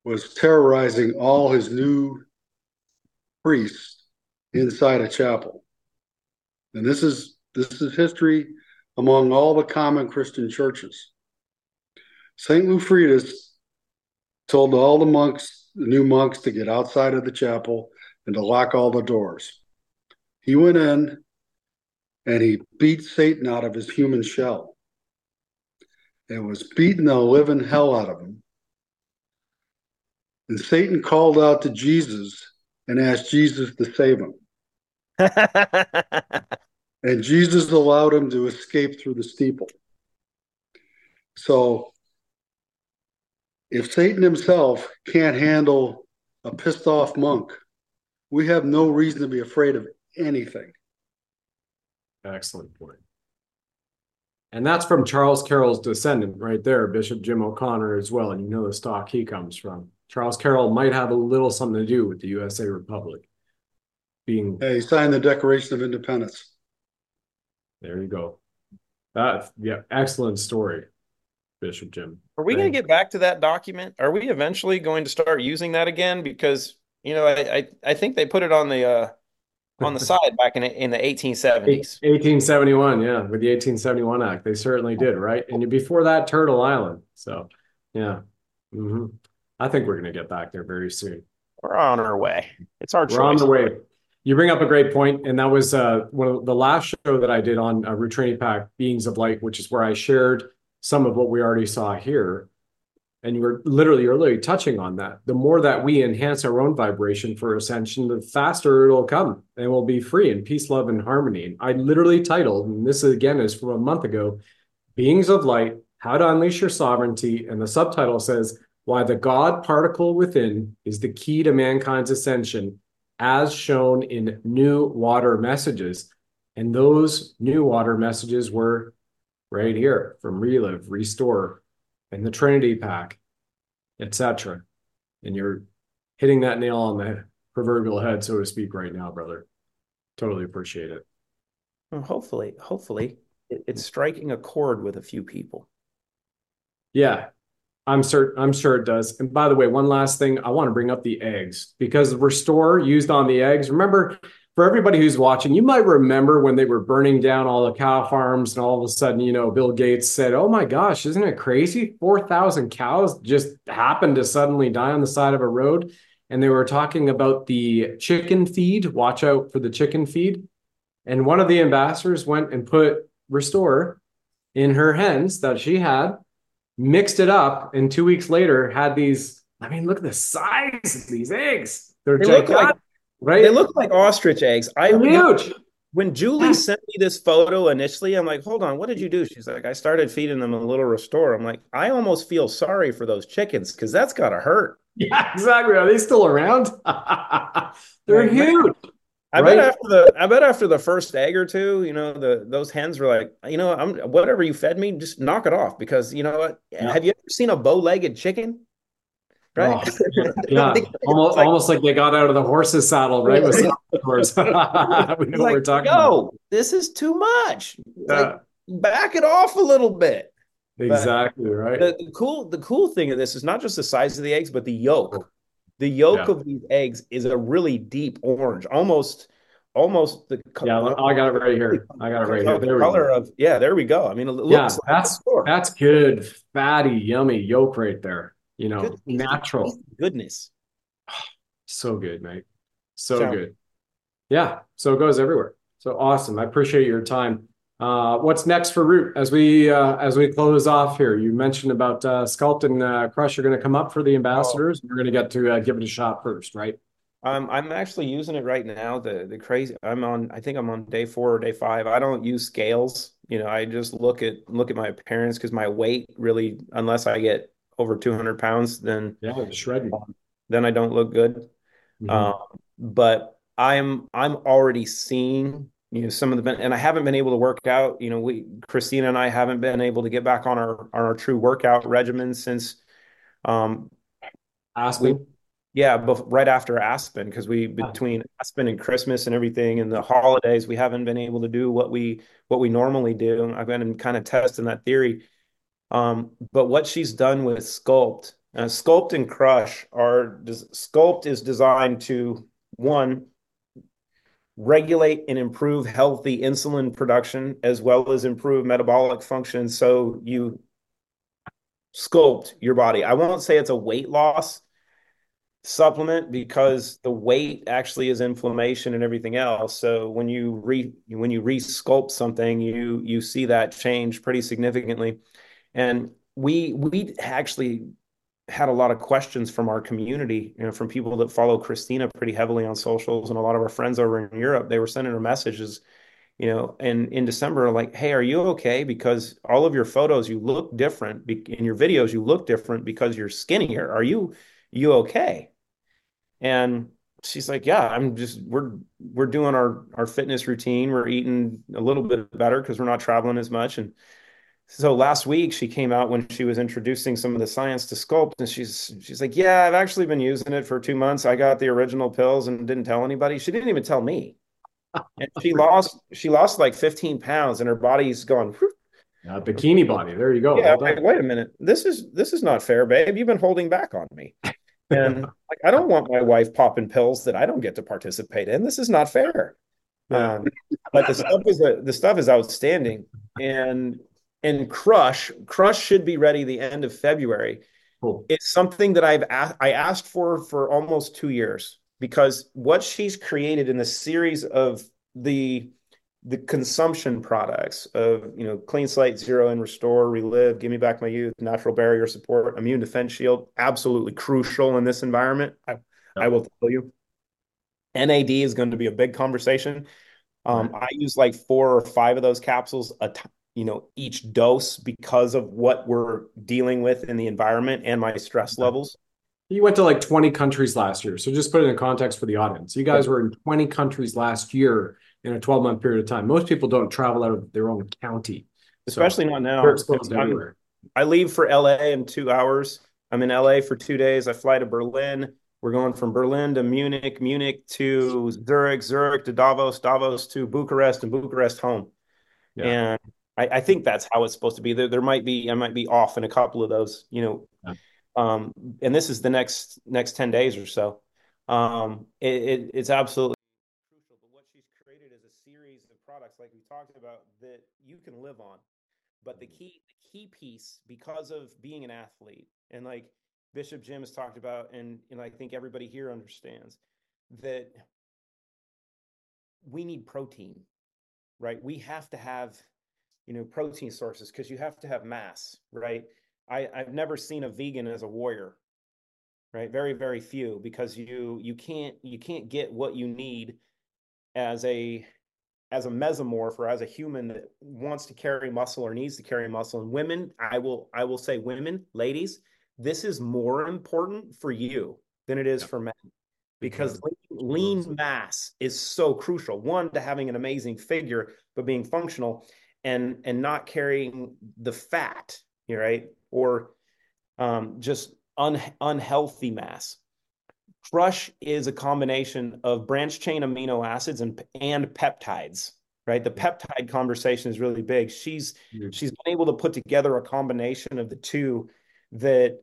was terrorizing all his new priests inside a chapel. And this is this is history among all the common Christian churches. St. Lufridus told all the monks, the new monks, to get outside of the chapel and to lock all the doors. He went in and he beat Satan out of his human shell. It was beating the living hell out of him. And Satan called out to Jesus and asked Jesus to save him. and Jesus allowed him to escape through the steeple. So if Satan himself can't handle a pissed off monk, we have no reason to be afraid of anything. Excellent point. And that's from Charles Carroll's descendant right there, Bishop Jim O'Connor as well. And you know the stock he comes from. Charles Carroll might have a little something to do with the USA Republic being. Hey, he signed the Declaration of Independence. There you go. That yeah, excellent story, Bishop Jim. Are we going to get back to that document? Are we eventually going to start using that again? Because you know, I I, I think they put it on the uh, on the side back in in the 1870s. 1871, yeah, with the 1871 Act, they certainly did, right? And before that, Turtle Island. So, yeah, mm-hmm. I think we're going to get back there very soon. We're on our way. It's our we're choice. on the way. You bring up a great point, and that was uh, one of the last show that I did on uh, Root Trinity Pack Beings of Light, which is where I shared some of what we already saw here and you were literally you're literally touching on that the more that we enhance our own vibration for ascension the faster it'll come and we'll be free in peace love and harmony and i literally titled and this again is from a month ago beings of light how to unleash your sovereignty and the subtitle says why the god particle within is the key to mankind's ascension as shown in new water messages and those new water messages were right here from relive restore and the Trinity pack, etc. And you're hitting that nail on the proverbial head, so to speak, right now, brother. Totally appreciate it. Well, hopefully, hopefully, it's striking a chord with a few people. Yeah, I'm certain. I'm sure it does. And by the way, one last thing, I want to bring up the eggs because restore used on the eggs. Remember, for everybody who's watching, you might remember when they were burning down all the cow farms, and all of a sudden, you know, Bill Gates said, "Oh my gosh, isn't it crazy? Four thousand cows just happened to suddenly die on the side of a road." And they were talking about the chicken feed. Watch out for the chicken feed. And one of the ambassadors went and put Restore in her hens that she had, mixed it up, and two weeks later had these. I mean, look at the size of these eggs. They're They gigantic. look like right? They look like ostrich eggs. I huge. when Julie sent me this photo initially, I'm like, hold on, what did you do? She's like, I started feeding them a little restore. I'm like, I almost feel sorry for those chickens because that's gotta hurt. Yeah, exactly. Are they still around? They're huge. I Right. bet after the I bet after the first egg or two, you know, the those hens were like, you know, I'm whatever you fed me, just knock it off because you know what? Yeah. Have you ever seen a bow-legged chicken? Oh, right? Oh, Yeah, almost, like- almost like they got out of the horse's saddle, right? With of course. we know It's what we're talking about. this is too much. Yeah, Like, back it off a little bit. exactly right. The, the cool the cool thing of this is not just the size of the eggs, but the yolk. The yolk Yeah. of these eggs is a really deep orange, almost almost the co- Yeah, I got it right here. I got it right here. the There we color go. of yeah. There we go. I mean, it looks Yeah, like that's that's good, fatty, yummy yolk right there. You know, Good- natural. goodness. So good, mate. So So- good. Yeah. So it goes everywhere. So awesome. I appreciate your time. Uh, what's next for Root as we uh, as we close off here? You mentioned about uh, Sculpt and uh, Crush are going to come up for the ambassadors. We're going to get to uh, give it a shot first, right? Um, I'm actually using it right now. The the crazy. I'm on. I think I'm on day four or day five. I don't use scales. You know, I just look at look at my appearance because my weight really, unless I get over 200 pounds, then Yeah, shredding. then I don't look good. Mhm. Um, but I'm I'm already seeing you know some of the and I haven't been able to work out. You know, we Christina and I haven't been able to get back on our on our true workout regimen since um Aspen. yeah, bef- right after Aspen because we between Aspen and Christmas and everything and the holidays we haven't been able to do what we what we normally do. I've been kind of testing that theory. Um, but what she's done with Sculpt, uh, Sculpt and Crush are Sculpt is designed to one regulate and improve healthy insulin production as well as improve metabolic function so you sculpt your body. I won't say it's a weight loss supplement because the weight actually is inflammation and everything else. So when you re when you resculpt something, you you see that change pretty significantly. And we we actually had a lot of questions from our community, you know, from people that follow Christina pretty heavily on socials and a lot of our friends over in Europe. They were sending her messages, you know, and in December, like, hey, are you okay? Because all of your photos, you look different. In your videos, you look different because you're skinnier. Are you you okay? And she's like, yeah, I'm just we're we're doing our our fitness routine. We're eating a little bit better because we're not traveling as much. And so last week she came out when she was introducing some of the science to sculpt, and she's she's like, yeah, I've actually been using it for two months. I got the original pills and didn't tell anybody. She didn't even tell me. And she lost she lost like 15 pounds, and her body's gone. Uh, bikini body. There you go. Yeah. Wait, wait a minute. This is this is not fair, babe. You've been holding back on me. And like, I don't want my wife popping pills that I don't get to participate in. This is not fair. Um, but the stuff is the stuff is outstanding, and and Crush Crush should be ready the end of February. Cool. It's something that I've a- I asked for for almost two years because what she's created in the series of the the consumption products of you know clean slate zero and restore relive give me back my youth natural barrier support immune defense shield absolutely crucial in this environment i, I will tell you nad is going to be a big conversation um, i use like four or five of those capsules a t- you know each dose because of what we're dealing with in the environment and my stress levels you went to like 20 countries last year so just put it in context for the audience you guys were in 20 countries last year in a 12 month period of time. Most people don't travel out of their own county, especially so not now. I leave for LA in two hours. I'm in LA for two days. I fly to Berlin. We're going from Berlin to Munich, Munich to Zurich, Zurich to Davos, Davos to Bucharest, and Bucharest home. Yeah. And I, I, think that's how it's supposed to be. There, there might be I might be off in a couple of those, you know. Yeah. Um, and this is the next next ten days or so. Um, it, it, it's absolutely crucial. But what she's created is a series of products, like we talked about that you can live on but the mm-hmm. key the key piece because of being an athlete and like bishop jim has talked about and and i think everybody here understands that we need protein right we have to have you know protein sources because you have to have mass right? I i've never seen a vegan as a warrior right? Very very few because you you can't you can't get what you need as a as a mesomorph or as a human that wants to carry muscle or needs to carry muscle. And women i will i will say women ladies this is more important for you than it is for men because lean, lean mass is so crucial. One to having an amazing figure but being functional and and not carrying the fat right or um, just un, unhealthy mass Crush is a combination of branch chain amino acids and and peptides, right? The peptide conversation is really big. She's mm-hmm. she's been able to put together a combination of the two that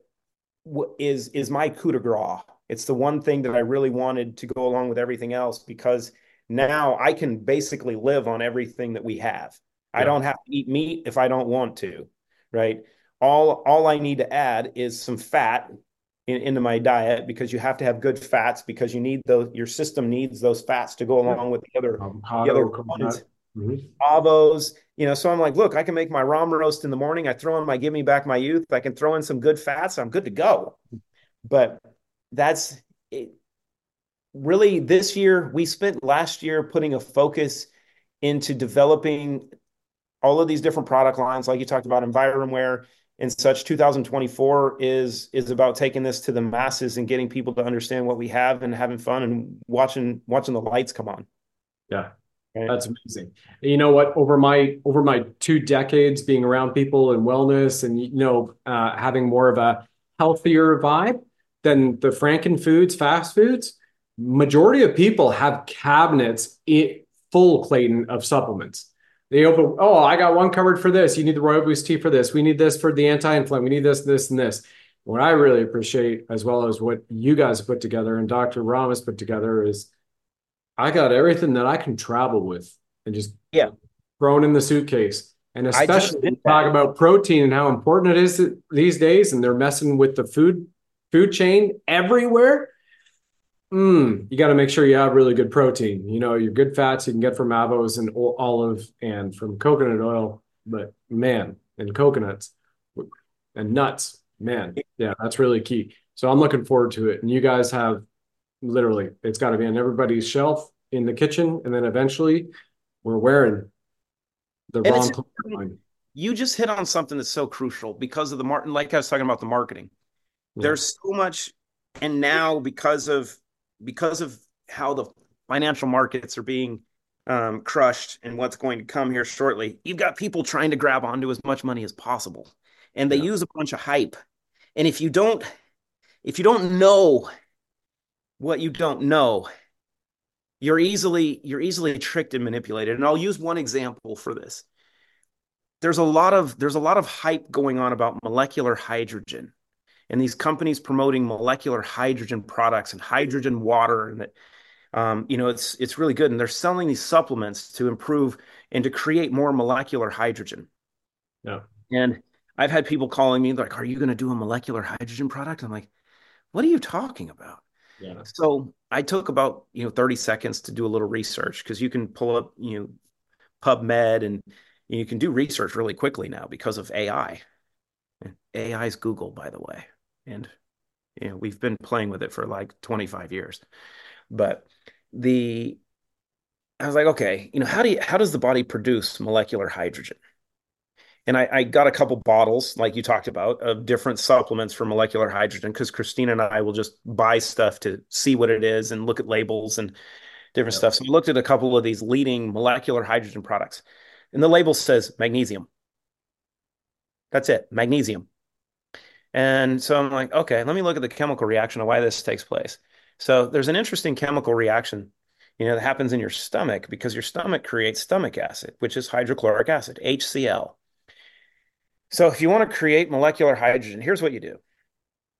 is is my coup de grace. It's the one thing that I really wanted to go along with everything else because now I can basically live on everything that we have. Yeah. I don't have to eat meat if I don't want to, right? All all I need to add is some fat in, into my diet because you have to have good fats because you need those your system needs those fats to go along with the other um, the other components. Mm-hmm. Avos, you know, so I'm like, look, I can make my ram roast in the morning. I throw in my give me back my youth. I can throw in some good fats. I'm good to go. But that's it. really this year. We spent last year putting a focus into developing all of these different product lines, like you talked about, EnvironWear, and such 2024 is is about taking this to the masses and getting people to understand what we have and having fun and watching watching the lights come on. Yeah. Right? that's amazing. You know what? Over my over my two decades being around people and wellness and you know uh, having more of a healthier vibe than the franken foods fast foods majority of people have cabinets full clayton of supplements they open, oh, I got one covered for this. You need the Royal Boost tea for this. We need this for the anti-inflammatory. We need this, this, and this. What I really appreciate, as well as what you guys put together and Dr. Rahm's put together, is I got everything that I can travel with and just yeah thrown in the suitcase. And especially talk about protein and how important it is these days, and they're messing with the food food chain everywhere. Mm, you got to make sure you have really good protein. You know, your good fats you can get from avos and olive and from coconut oil, but man, and coconuts and nuts, man, yeah, that's really key. So I'm looking forward to it. And you guys have literally, it's got to be on everybody's shelf in the kitchen, and then eventually we're wearing the wrong you just hit on something that's so crucial because of the martin like i was talking about the marketing Yeah. there's so much and now because of because of how the financial markets are being um, crushed and what's going to come here shortly you've got people trying to grab onto as much money as possible. And they Yeah. use a bunch of hype. And if you don't if you don't know what you don't know you're easily you're easily tricked and manipulated. And i'll use one example for this. There's a lot of there's a lot of hype going on about molecular hydrogen and these companies promoting molecular hydrogen products and hydrogen water and that um, you know it's it's really good and they're selling these supplements to improve and to create more molecular hydrogen Yeah. and i've had people calling me like are you going to do a molecular hydrogen product i'm like what are you talking about Yeah. so I took about you know 30 seconds to do a little research because you can pull up you know PubMed and you can do research really quickly now because of AI. AI is Google, by the way, and you know we've been playing with it for like 25 years. But the I was like, okay, you know, how do you how does the body produce molecular hydrogen? And I, I got a couple bottles, like you talked about, of different supplements for molecular hydrogen because Christina and I will just buy stuff to see what it is and look at labels and different Yep. stuff. So we looked at a couple of these leading molecular hydrogen products, and the label says magnesium. That's it, magnesium. And so I'm like, okay, let me look at the chemical reaction of why this takes place. So there's an interesting chemical reaction, you know, that happens in your stomach because your stomach creates stomach acid, which is hydrochloric acid, HCl. So if you want to create molecular hydrogen, here's what you do.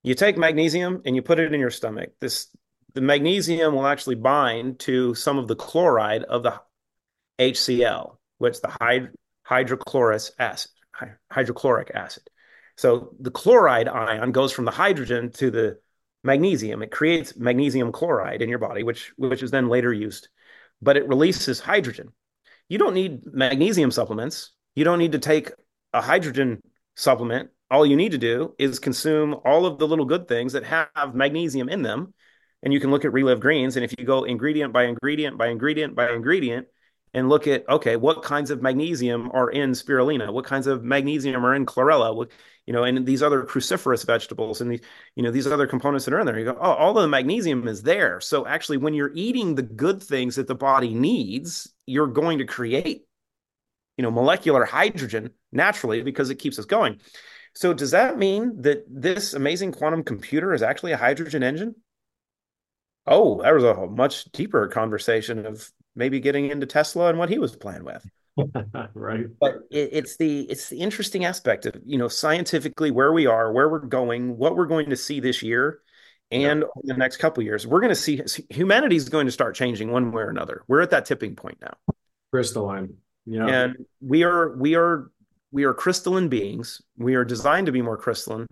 You take magnesium and you put it in your stomach. This the magnesium will actually bind to some of the chloride of the HCl, which the hyd- acid, hy- hydrochloric acid. So the chloride ion goes from the hydrogen to the magnesium. It creates magnesium chloride in your body, which which is then later used, but it releases hydrogen. You don't need magnesium supplements. You don't need to take a hydrogen supplement. All you need to do is consume all of the little good things that have magnesium in them. And you can look at Relive Greens. And if you go ingredient by ingredient by ingredient by ingredient and look at, okay, what kinds of magnesium are in spirulina? What kinds of magnesium are in chlorella? What, you know, and these other cruciferous vegetables and these, you know, these other components that are in there. You go, oh, all the magnesium is there. So actually, when you're eating the good things that the body needs, you're going to create you know molecular hydrogen naturally because it keeps us going so does that mean that this amazing quantum computer is actually a hydrogen engine oh that was a much deeper conversation of maybe getting into tesla and what he was playing with. Right. but it, it's the it's the interesting aspect of you know scientifically where we are where we're going what we're going to see this year and over the next couple of years. We're going to see humanity is going to start changing one way or another. We're at that tipping point now. Crystalline. Yeah. and we are we are we are crystalline beings. We are designed to be more crystalline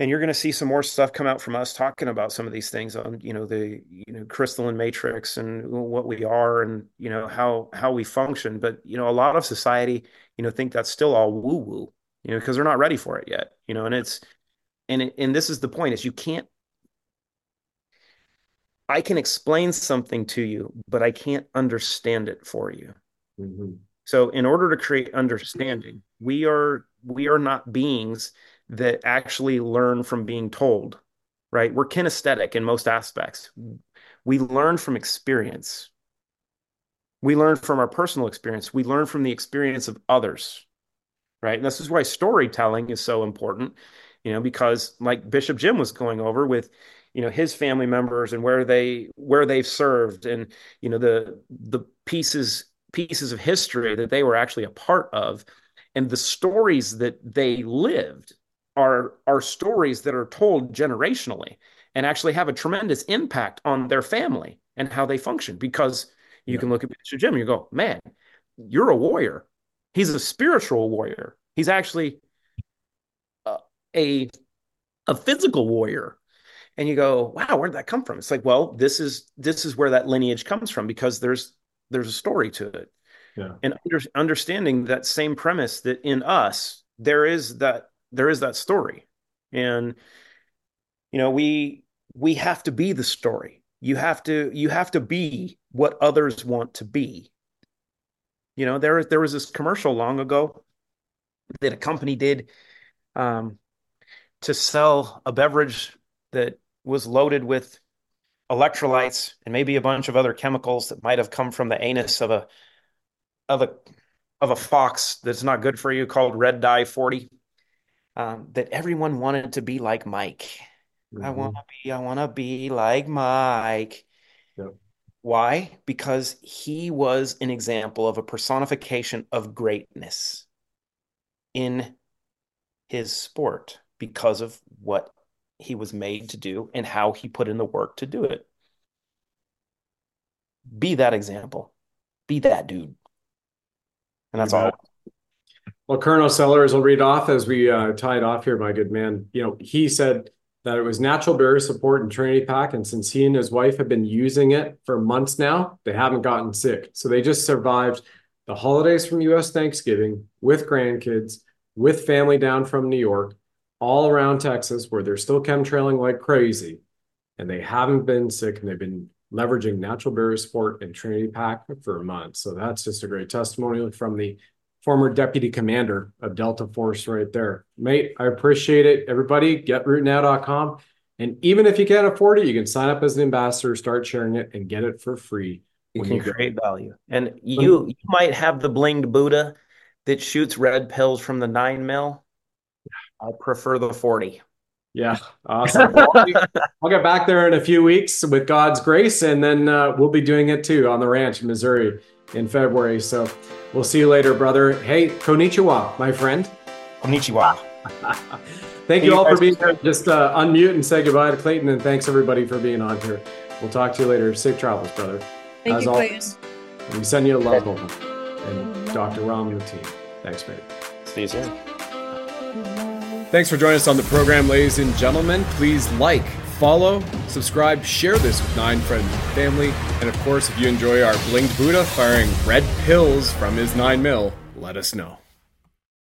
and you're going to see some more stuff come out from us talking about some of these things on you know the you know crystalline matrix and what we are and you know how how we function but you know a lot of society you know think that's still all woo woo you know because they're not ready for it yet you know and it's and it, and this is the point is you can't I can explain something to you but I can't understand it for you Mhm. so in order to create understanding, we are we are not beings that actually learn from being told, right? We're kinesthetic in most aspects. We learn from experience. We learn from our personal experience. We learn from the experience of others, right? And this is why storytelling is so important, you know, because like Bishop Jim was going over with, you know, his family members and where they where they've served and you know the the pieces pieces of history that they were actually a part of and the stories that they lived are are stories that are told generationally and actually have a tremendous impact on their family and how they function because you Yeah. can look at Bishop Jim and you go, man, you're a warrior. He's a spiritual warrior. He's actually uh, a a physical warrior. and you go, "Wow, where did that come from?" It's like, well, this is this is where that lineage comes from because there's there's a story to it. Yeah. And under, understanding that same premise that in us there is that there is that story, and you know we we have to be the story. You have to you have to be what others want to be. You know, there there was this commercial long ago that a company did um, to sell a beverage that was loaded with electrolytes and maybe a bunch of other chemicals that might have come from the anus of a of a of a fox that's not good for you called red dye 40 um, that everyone wanted to be like mike mm-hmm. i want to be i want to be like mike yep. why because he was an example of a personification of greatness in his sport because of what he was made to do and how he put in the work to do it. Be that example. Be that dude. And that's all. Well, Colonel Sellers will read off as we uh, tie it off here, my good man. You know, he said that it was natural barrier support in Trinity Pack. And since he and his wife have been using it for months now, they haven't gotten sick. So they just survived the holidays from US Thanksgiving with grandkids, with family down from New York, all around Texas where they're still chemtrailing like crazy and they haven't been sick and they've been leveraging natural barrier support and Trinity Pack for months. So that's just a great testimonial from the former deputy commander of Delta Force right there. Mate, I appreciate it. Everybody, getrootnow.com. And even if you can't afford it, you can sign up as an ambassador, start sharing it, and get it for free. You can you create value. And you you might have the blinged Buddha that shoots red pills from the nine mil. I prefer the 40. Yeah, awesome. I'll get back there in a few weeks with God's grace, and then uh, we'll be doing it too on the ranch in Missouri in February. So we'll see you later, brother. Hey, konnichiwa, my friend. Konnichiwa. Thank you, you all for being here. Just uh, unmute and say goodbye to Clayton, and thanks everybody for being on here. We'll talk to you later. Safe travels, brother. Thank As you, always. Clayton. We send you a love home. And Dr. Rahm and the team. Thanks, mate. See you soon. Thanks for joining us on the program, ladies and gentlemen. Please like, follow, subscribe, share this with nine friends and family. And of course, if you enjoy our blinged Buddha firing red pills from his nine mil, let us know.